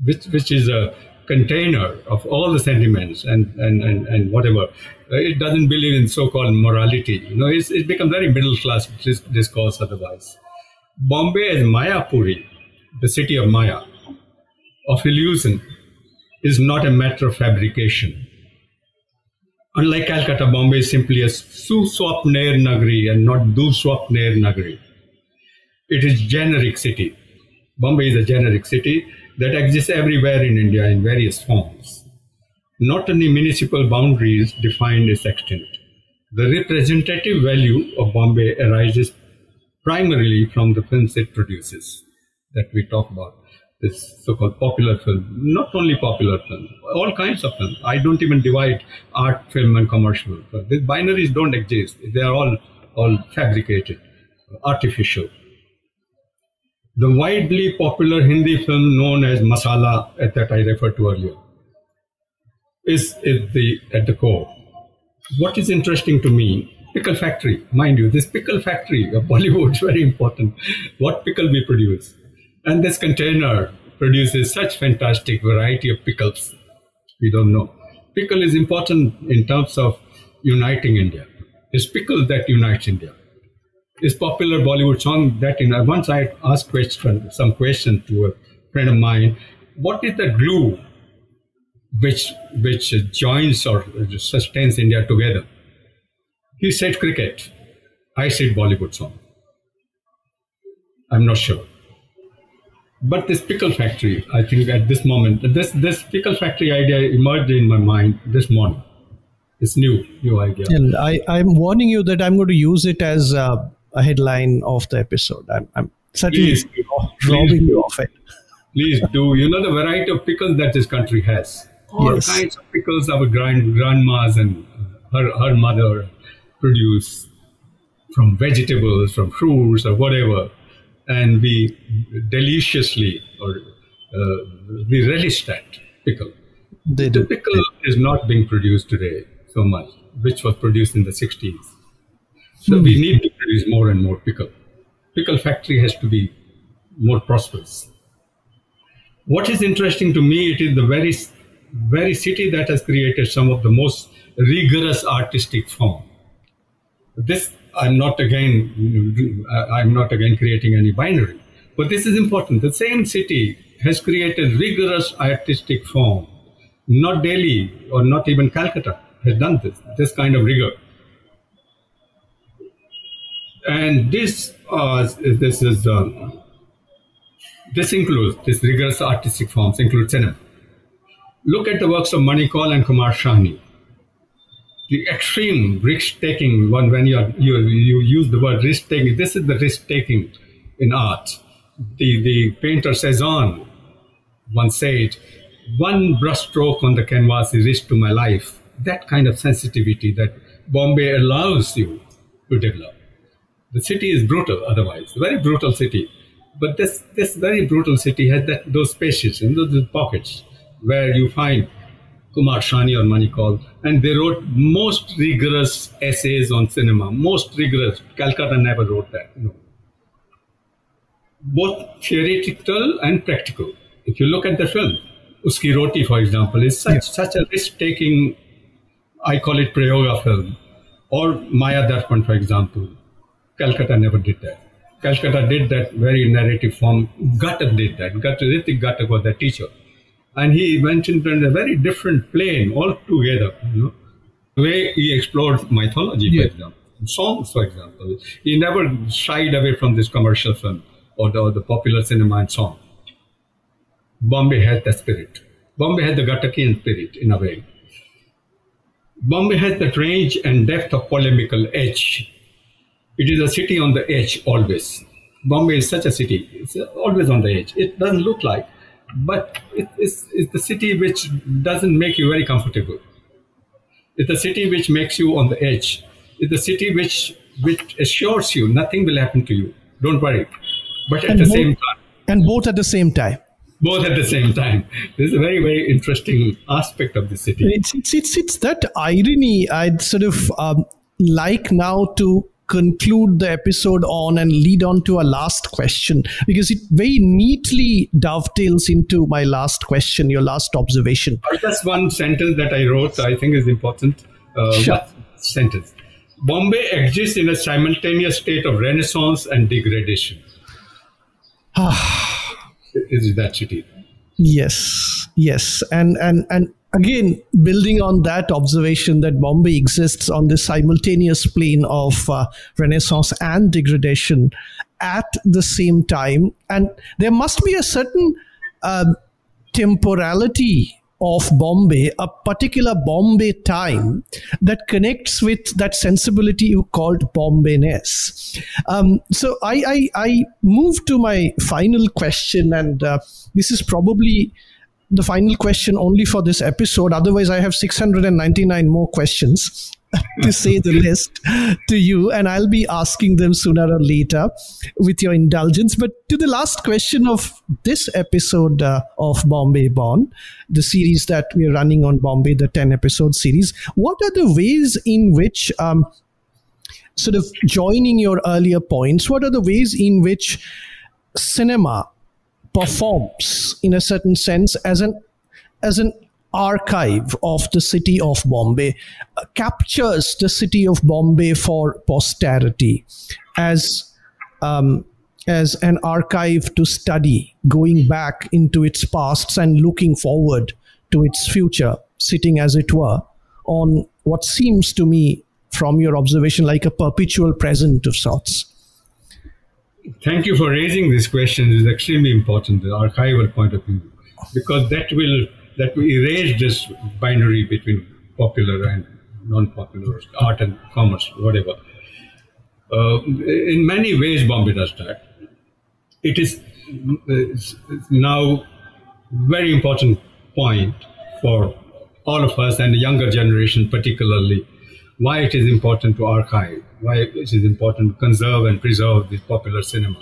which, which is a container of all the sentiments and, and, and, and whatever. Uh, it doesn't believe in so-called morality. You know, it's, it's become very middle class discourse otherwise. Bombay as Mayapuri the city of Maya, of illusion, is not a matter of fabrication. Unlike Calcutta, Bombay is simply a Suswapner Nagri and not Duswapner Nagri. It is generic city. Bombay is a generic city that exists everywhere in India in various forms. Not only municipal boundaries define its extent. The representative value of Bombay arises primarily from the films it produces that we talk about this so-called popular film, not only popular film, all kinds of film. I don't even divide art film and commercial. These binaries don't exist. They are all all fabricated, artificial. The widely popular Hindi film known as Masala, that I referred to earlier, is, is the at the core. What is interesting to me, pickle factory, mind you, this pickle factory of Bollywood is very important. What pickle we produce? And this container produces such fantastic variety of pickles. We don't know. Pickle is important in terms of uniting India. It's pickle that unites India. It's popular Bollywood song that in uh, once I asked question, some question to a friend of mine, what is the glue which which joins or sustains India together? He said cricket. I said Bollywood song. I'm not sure. But this pickle factory, I think at this moment, this this pickle factory idea emerged in my mind this morning. It's new, new idea. And I, I'm warning you that I'm going to use it as a, a headline of the episode. I'm, I'm certainly Please, robbing you of it. Please do. You know the variety of pickles that this country has. All Yes. kinds of pickles our grand grandmas and her her mother produce from vegetables, from fruits, or whatever, and we deliciously or uh, we relish that pickle. They The do. pickle is not being produced today so much, which was produced in the 60s. So we hmm. need to produce more and more pickle. Pickle factory has to be more prosperous. What is interesting to me, it is the very, very city that has created some of the most rigorous artistic form. This I'm not again, I'm not again creating any binary, but this is important. The same city has created rigorous artistic form. Not Delhi or not even Calcutta has done this, this kind of rigor. And this, uh, this is, um, this includes, this rigorous artistic forms include cinema. Look at the works of Mani Kaul and Kumar Sahni. The extreme risk-taking one, when you, you, you use the word risk-taking, this is the risk-taking in art. The, the painter Cezanne once said, one brushstroke on the canvas is risk to my life. That kind of sensitivity that Bombay allows you to develop. The city is brutal otherwise, very brutal city. But this, this very brutal city has that, those spaces and those, pockets where you find Kumar Sahni or Mani Kaul, and they wrote most rigorous essays on cinema, most rigorous. Calcutta never wrote that. No. Both theoretical and practical. If you look at the film, Uski Roti, for example, is such, such a risk-taking, I call it Prayoga film, or Maya Darpan, for example. Calcutta never did that. Calcutta did that very narrative form. Ghatak did that. Ghatak, Ritwik Ghatak was the teacher. And he mentioned into a very different plane altogether. You know? The way he explored mythology, Yeah. for example. songs, for example. He never shied away from this commercial film or the, or the popular cinema and song. Bombay had the spirit. Bombay had the Ghatakian spirit in a way. Bombay has that range and depth of polemical edge. It is a city on the edge always. Bombay is such a city. It's always on the edge. It doesn't look like, but it is, it's the city which doesn't make you very comfortable. It's a city which makes you on the edge. It's a city which which assures you nothing will happen to you. Don't worry. But at And the both- same time, And both at the same time. both at the same time. This is a very, very interesting aspect of the city. It's, it's, it's, it's that irony I'd sort of um, like now to conclude the episode on and lead on to a last question because it very neatly dovetails into my last question, your last observation. Just one sentence that I wrote, I think is important. Uh, Sure. sentence. Bombay exists in a simultaneous state of renaissance and degradation. is that city. Yes, yes, and and and again, building on that observation that Bombay exists on this simultaneous plane of uh, Renaissance and degradation at the same time, and there must be a certain um temporality of Bombay, a particular Bombay time that connects with that sensibility you called Bombayness. Um, so I, I, I move to my final question, and uh, this is probably the final question only for this episode. Otherwise, I have 699 more questions. to say the least to you and i'll be asking them sooner or later with your indulgence but to the last question of this episode uh, of bombay born the series that we're running on bombay the 10 episode series what are the ways in which um, sort of joining your earlier points what are the ways in which cinema performs in a certain sense as an as an archive of the city of Bombay, uh, captures the city of Bombay for posterity as um, as an archive to study, going back into its pasts and looking forward to its future, sitting as it were on what seems to me, from your observation, like a perpetual present of sorts. Thank you for raising this question. It's extremely important, the archival point of view, because that will that will erase this binary between popular and non-popular, art and commerce, whatever. Uh, in many ways, Bombay does that. It is it's now very important point for all of us and the younger generation particularly why it is important to archive, why it is important to conserve and preserve this popular cinema,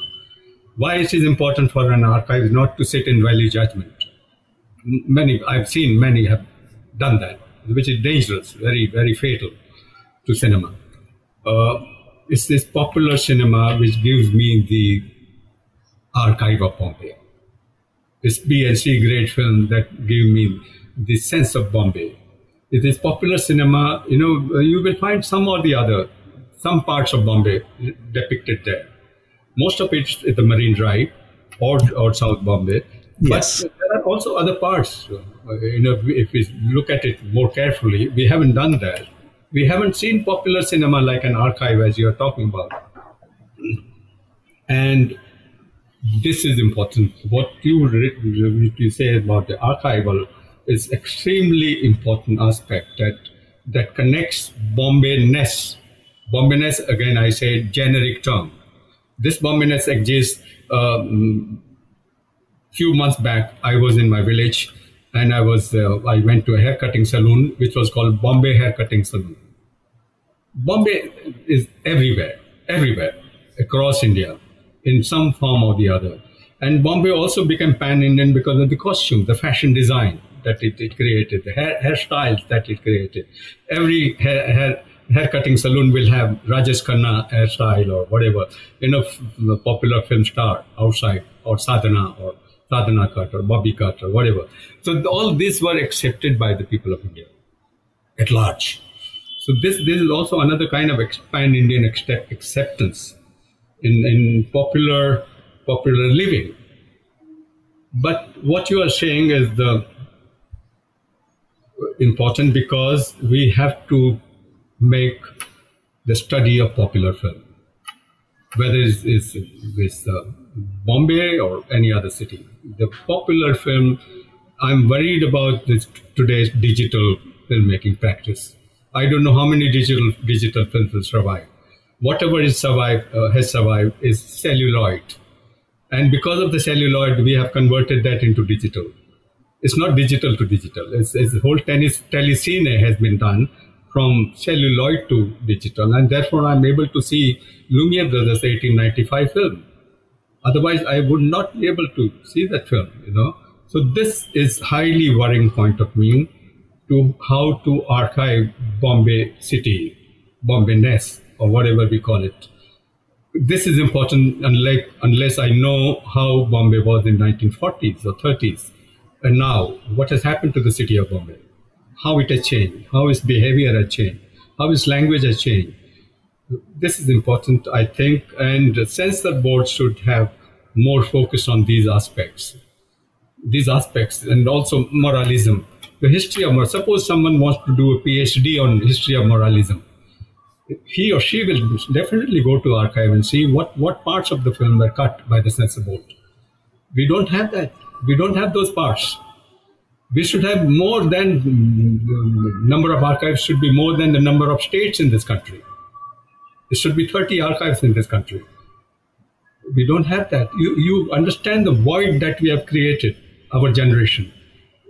why it is important for an archive not to sit in value judgment. Many, I've seen many have done that, which is dangerous, very, very fatal to cinema. Uh, it's this popular cinema which gives me the archive of Bombay. It's B and C grade films that give me the sense of Bombay. It is popular cinema, you know, you will find some or the other, some parts of Bombay depicted there. Most of it is the Marine Drive or, or South Bombay. Yes. But there are also other parts. Uh, you know, if we look at it more carefully, we haven't done that. We haven't seen popular cinema like an archive as you're talking about. And this is important. What you, you say about the archival is extremely important aspect that that connects Bombay-ness. Bombay-ness, again, I say generic term. This Bombay-ness exists. Um, few months back, I was in my village and I was uh, I went to a haircutting salon which was called Bombay Haircutting Salon. Bombay is everywhere, everywhere across India, in some form or the other. And Bombay also became pan-Indian because of the costume, the fashion design that it, it created, the hair, hairstyles that it created. Every hair, hair, haircutting salon will have Rajesh Khanna hairstyle or whatever, you know, f- popular film star outside, or Sadhana, or Sadhana cut, or Bobby cut, or whatever. So all these were accepted by the people of India at large. So this this is also another kind of pan Indian acceptance in, in popular popular living. But what you are saying is the important because we have to make the study of popular film, whether it's, it's, uh, Bombay or any other city. The popular film, I'm worried about this today's digital filmmaking practice. I don't know how many digital digital films will survive. Whatever is survived uh, has survived is celluloid, and because of the celluloid, we have converted that into digital. It's not digital to digital. It's, it's the whole tennis telecine has been done from celluloid to digital, and therefore I'm able to see Lumiere Brothers 1895 film. Otherwise, I would not be able to see that film. You know, so this is highly worrying point of view to how to archive Bombay city, Bombay ness, or whatever we call it. This is important unless, unless I know how Bombay was in 1940s or 30s. And now, what has happened to the city of Bombay? How it has changed, how its behavior has changed, how its language has changed. This is important, I think, and censor board should have more focus on these aspects. These aspects, and also moralism. The history of suppose someone wants to do a phd on history of moralism. He or she will definitely go to archive and see what, what parts of the film were cut by the censor board. We don't have that. We don't have those parts we should have more than the number of archives should be more than the number of states in this country there should be 30 archives in this country we don't have that you, you understand the void that we have created our generation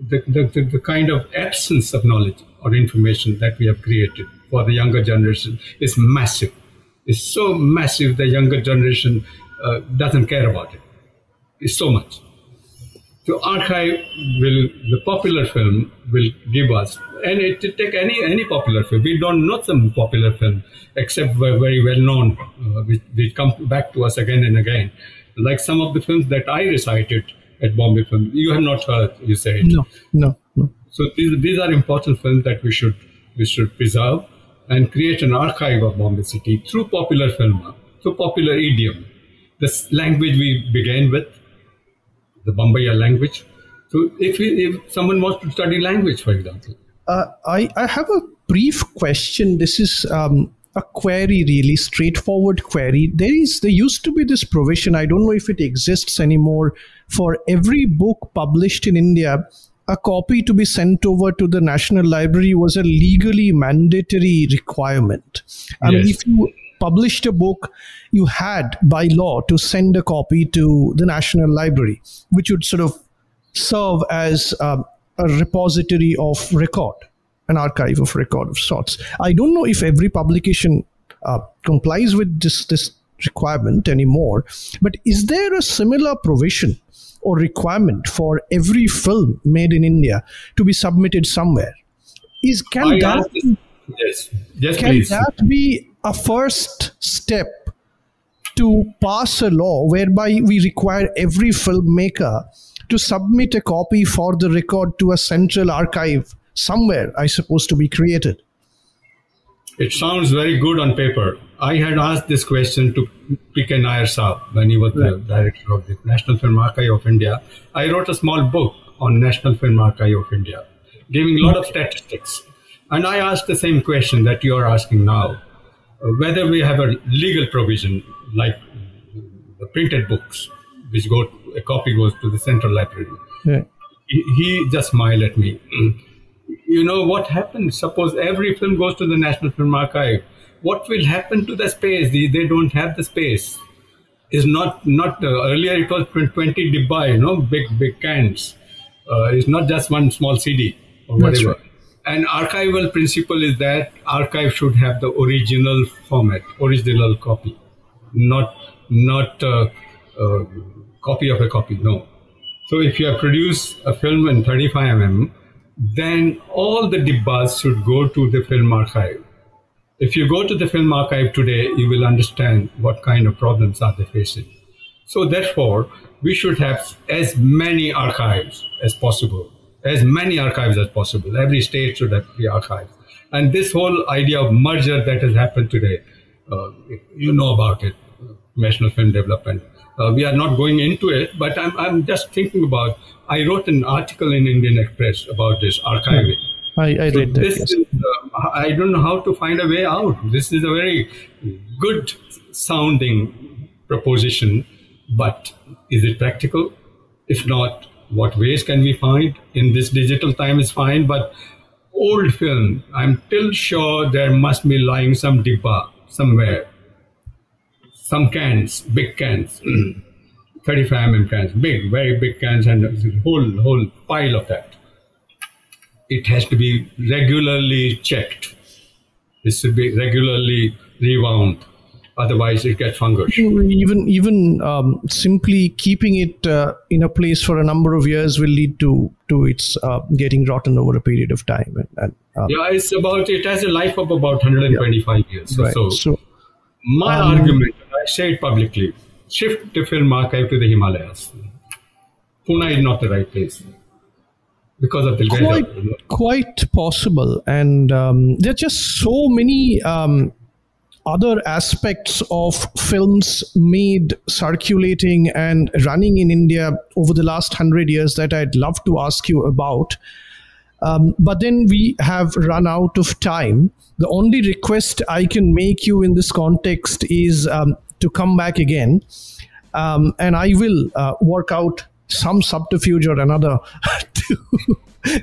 the, the, the, kind of absence of knowledge or information that we have created for the younger generation is massive. It's so massive the younger generation uh, doesn't care about it. It's so much. The archive will, the popular film will give us, and it take any any popular film. We don't know some popular film except very well known, uh, which, which come back to us again and again. Like some of the films that I recited at Bombay Film. You have not heard, you say No, no, no. So these, these are important films that we should we should preserve and create an archive of Bombay City through popular film, through popular idiom, this language we began with, the Bambaiya language. So if, we, if someone wants to study language, for example. Uh, I, I have a brief question. This is um, a query really straightforward query there is there used to be this provision i don't know if it exists anymore for every book published in india a copy to be sent over to the national library was a legally mandatory requirement i yes. mean if you published a book you had by law to send a copy to the national library which would sort of serve as um, a repository of record an archive of record of sorts. I don't know if every publication uh, complies with this, this requirement anymore, but is there a similar provision or requirement for every film made in India to be submitted somewhere? Is can I that yes yes can please. that be a first step to pass a law whereby we require every filmmaker to submit a copy for the record to a central archive somewhere, I suppose, to be created. It sounds very good on paper. I had asked this question to P.K. Nair Saab when he was right. the director of the National Film Archive of India. I wrote a small book on National Film Archive of India, giving a lot of statistics. And I asked the same question that you are asking now whether we have a legal provision like the printed books, which go a copy goes to the central library. Yeah. He, he just smiled at me. You know what happens suppose every film goes to the national film archive. What will happen to the space? They, they don't have the space. Is not not uh, earlier it was 20 dibba you know big big cans. Uh, it's not just one small cd or whatever. right. And archival principle is that archive should have the original format original copy not not uh, uh copy of a copy no so if you have produced a film in 35 mm then all the dibbas should go to the film archive. If you go to the film archive today, you will understand what kind of problems are they facing. So therefore, we should have as many archives as possible, as many archives as possible. Every state should have the archives. And this whole idea of merger that has happened today, uh, you know about it, National Film Development. Uh, we are not going into it, but I'm, I'm just thinking about I wrote an article in Indian Express about this archiving. I, I so read that. This yes. is uh, I don't know how to find a way out. This is a very good sounding proposition, but is it practical? If not, what ways can we find? In this digital time is fine, but old film, I'm still sure there must be lying some dibba somewhere. Some cans, big cans, 35 mm cans, big, very big cans, and whole, whole pile of that. It has to be regularly checked. It should be regularly rewound otherwise it gets fungus even even um, simply keeping it uh, in a place for a number of years will lead to to its uh, getting rotten over a period of time and, and uh, yeah it's about it has a life of about 125 yeah. years right. so, so my um, argument i say it publicly shift the film archive to the himalayas. Pune is not the right place. Because of the quite, quite possible. And um, there are just so many um, other aspects of films made circulating and running in India over the last hundred years that I'd love to ask you about. Um, but then we have run out of time. The only request I can make you in this context is um, to come back again. Um, and I will uh, work out some subterfuge or another to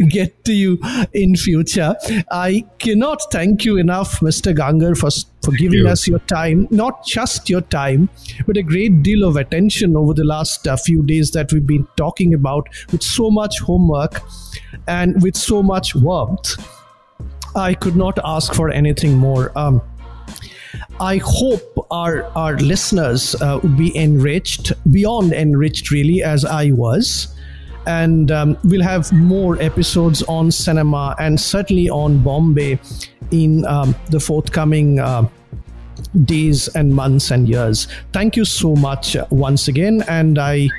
get to you in future. I cannot thank you enough, Mr. Gangar, for, for giving you. us your time, not just your time, but a great deal of attention over the last uh, few days that we've been talking about with so much homework and with so much warmth. I could not ask for anything more. Um, I hope our our listeners uh, would be enriched beyond enriched, really, as I was and um, we'll have more episodes on cinema and certainly on Bombay in um, the forthcoming uh, days and months and years. Thank you so much once again, and I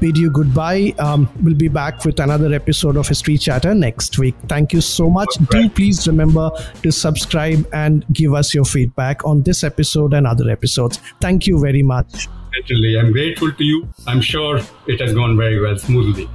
bid you goodbye. Um, we'll be back with another episode of History Chatter next week. Thank you so much. Do please remember to subscribe and give us your feedback on this episode and other episodes. Thank you very much. Literally, I'm grateful to you. I'm sure it has gone very well smoothly.